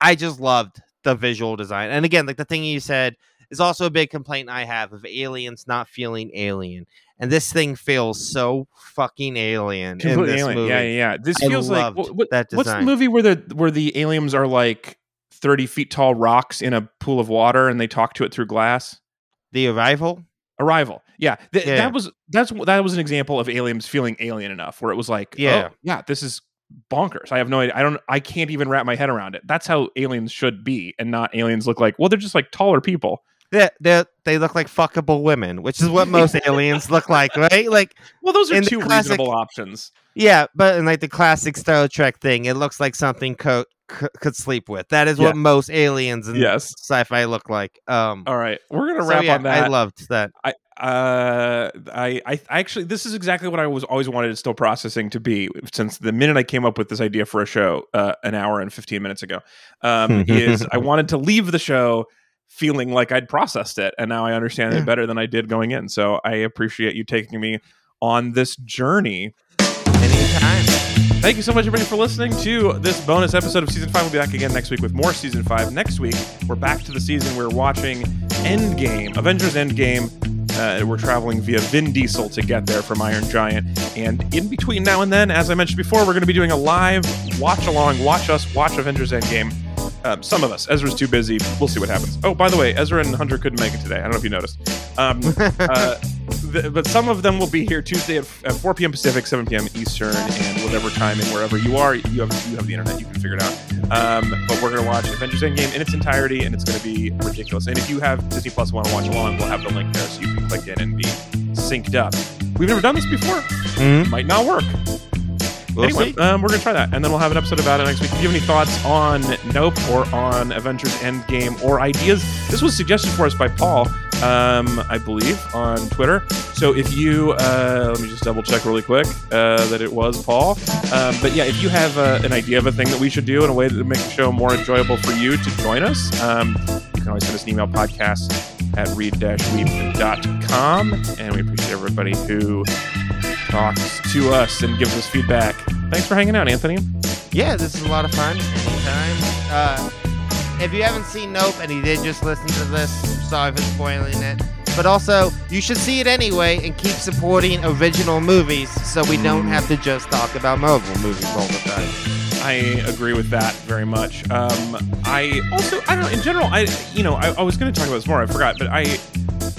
I just loved the visual design, and again, like the thing you said is also a big complaint I have of aliens not feeling alien, and this thing feels so fucking alien in Completely this alien. movie. Yeah, yeah, yeah. This I feels like what, what- that what's the movie where the where the aliens are like thirty feet tall rocks in a pool of water and they talk to it through glass? The arrival. Arrival. Yeah, th- Yeah. that was that's that was an example of aliens feeling alien enough where it was like, oh, Yeah. oh, yeah, this is bonkers. I have no idea. I don't. I can't even wrap my head around it. That's how aliens should be, and not aliens look like. Well, they're just like taller people. They they they look like fuckable women, which is what most aliens look like, right? Like Well, those are two classic- reasonable options. yeah, but in like the classic Star Trek thing, it looks like something co- c- could sleep with. That is Yeah. what most aliens in Yes. sci-fi look like. Um, All right, we're gonna so wrap yeah, on that. I loved that. I uh I, I actually this is exactly what I was always wanted still processing to be since the minute I came up with this idea for a show uh, an hour and 15 minutes ago um is I wanted to leave the show feeling like I'd processed it and now I understand Yeah. it better than I did going in so I appreciate you taking me on this journey Anytime. Thank you so much, everybody, for listening to this bonus episode of season five. We'll be back again next week with more season five. Next week, we're back to the season. We're watching Endgame, Avengers Endgame. Uh, we're traveling via Vin Diesel to get there from Iron Giant. And in between now and then, as I mentioned before, we're going to be doing a live watch along, watch us watch Avengers Endgame. Um, some of us. Ezra's too busy. We'll see what happens. Oh, by the way, Ezra and Hunter couldn't make it today. I don't know if you noticed. Um, uh, th- but some of them will be here Tuesday at, at 4 p.m. Pacific, 7 p.m. Eastern, and whatever time and wherever you are, you have you have the internet, you can figure it out. Um, but we're gonna watch Avengers Endgame in its entirety, and it's gonna be ridiculous. And if you have Disney Plus want to watch along, we'll have the link there so you can click in and be synced up. We've never done this before. Mhm. Might not work. We'll anyway, um, we're gonna try that, and then we'll have an episode about it next week. If you have any thoughts on Nope or on Avengers Endgame or ideas, this was suggested for us by Paul, um, I believe, on Twitter. So if you, uh, let me just double check really quick uh, that it was Paul. Um, but yeah, if you have uh, an idea of a thing that we should do in a way to make the show more enjoyable for you to join us, um, you can always send us an email podcast at read-weep.com. And we appreciate everybody who talks to us and gives us feedback. Thanks for hanging out, Anthony. Yeah, this is a lot of fun. Anytime. Uh, if you haven't seen Nope and you did just listen to this, sorry for spoiling it. But also, you should see it anyway and keep supporting original movies so we don't have to just talk about Marvel movies all the time. I agree with that very much. Um, I also, I don't know, in general, I, you know, I, I was going to talk about this more. I forgot, but I,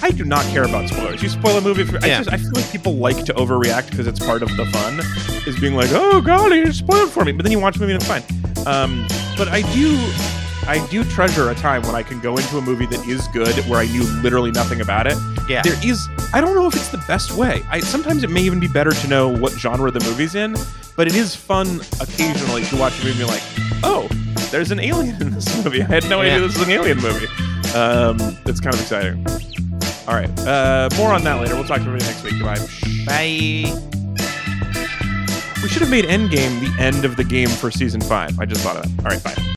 I do not care about spoilers. You spoil a movie, for, I just, I feel like people like to overreact because it's part of the fun, is being like, oh golly, you spoiled for me. But then you watch the movie and it's fine. Um, but I do, I do treasure a time when I can go into a movie that is good where I knew literally nothing about it. Yeah. There is I don't know if it's the best way. I sometimes it may even be better to know what genre the movie's in, but it is fun occasionally to watch a movie and be like, oh, there's an alien in this movie. I had no Yeah. idea this was an alien movie. Um, it's kind of exciting. All right, uh, more on that later. We'll talk to everybody next week. Goodbye. Bye. We should have made Endgame the end of the game for season five. I just thought of that. All right, bye.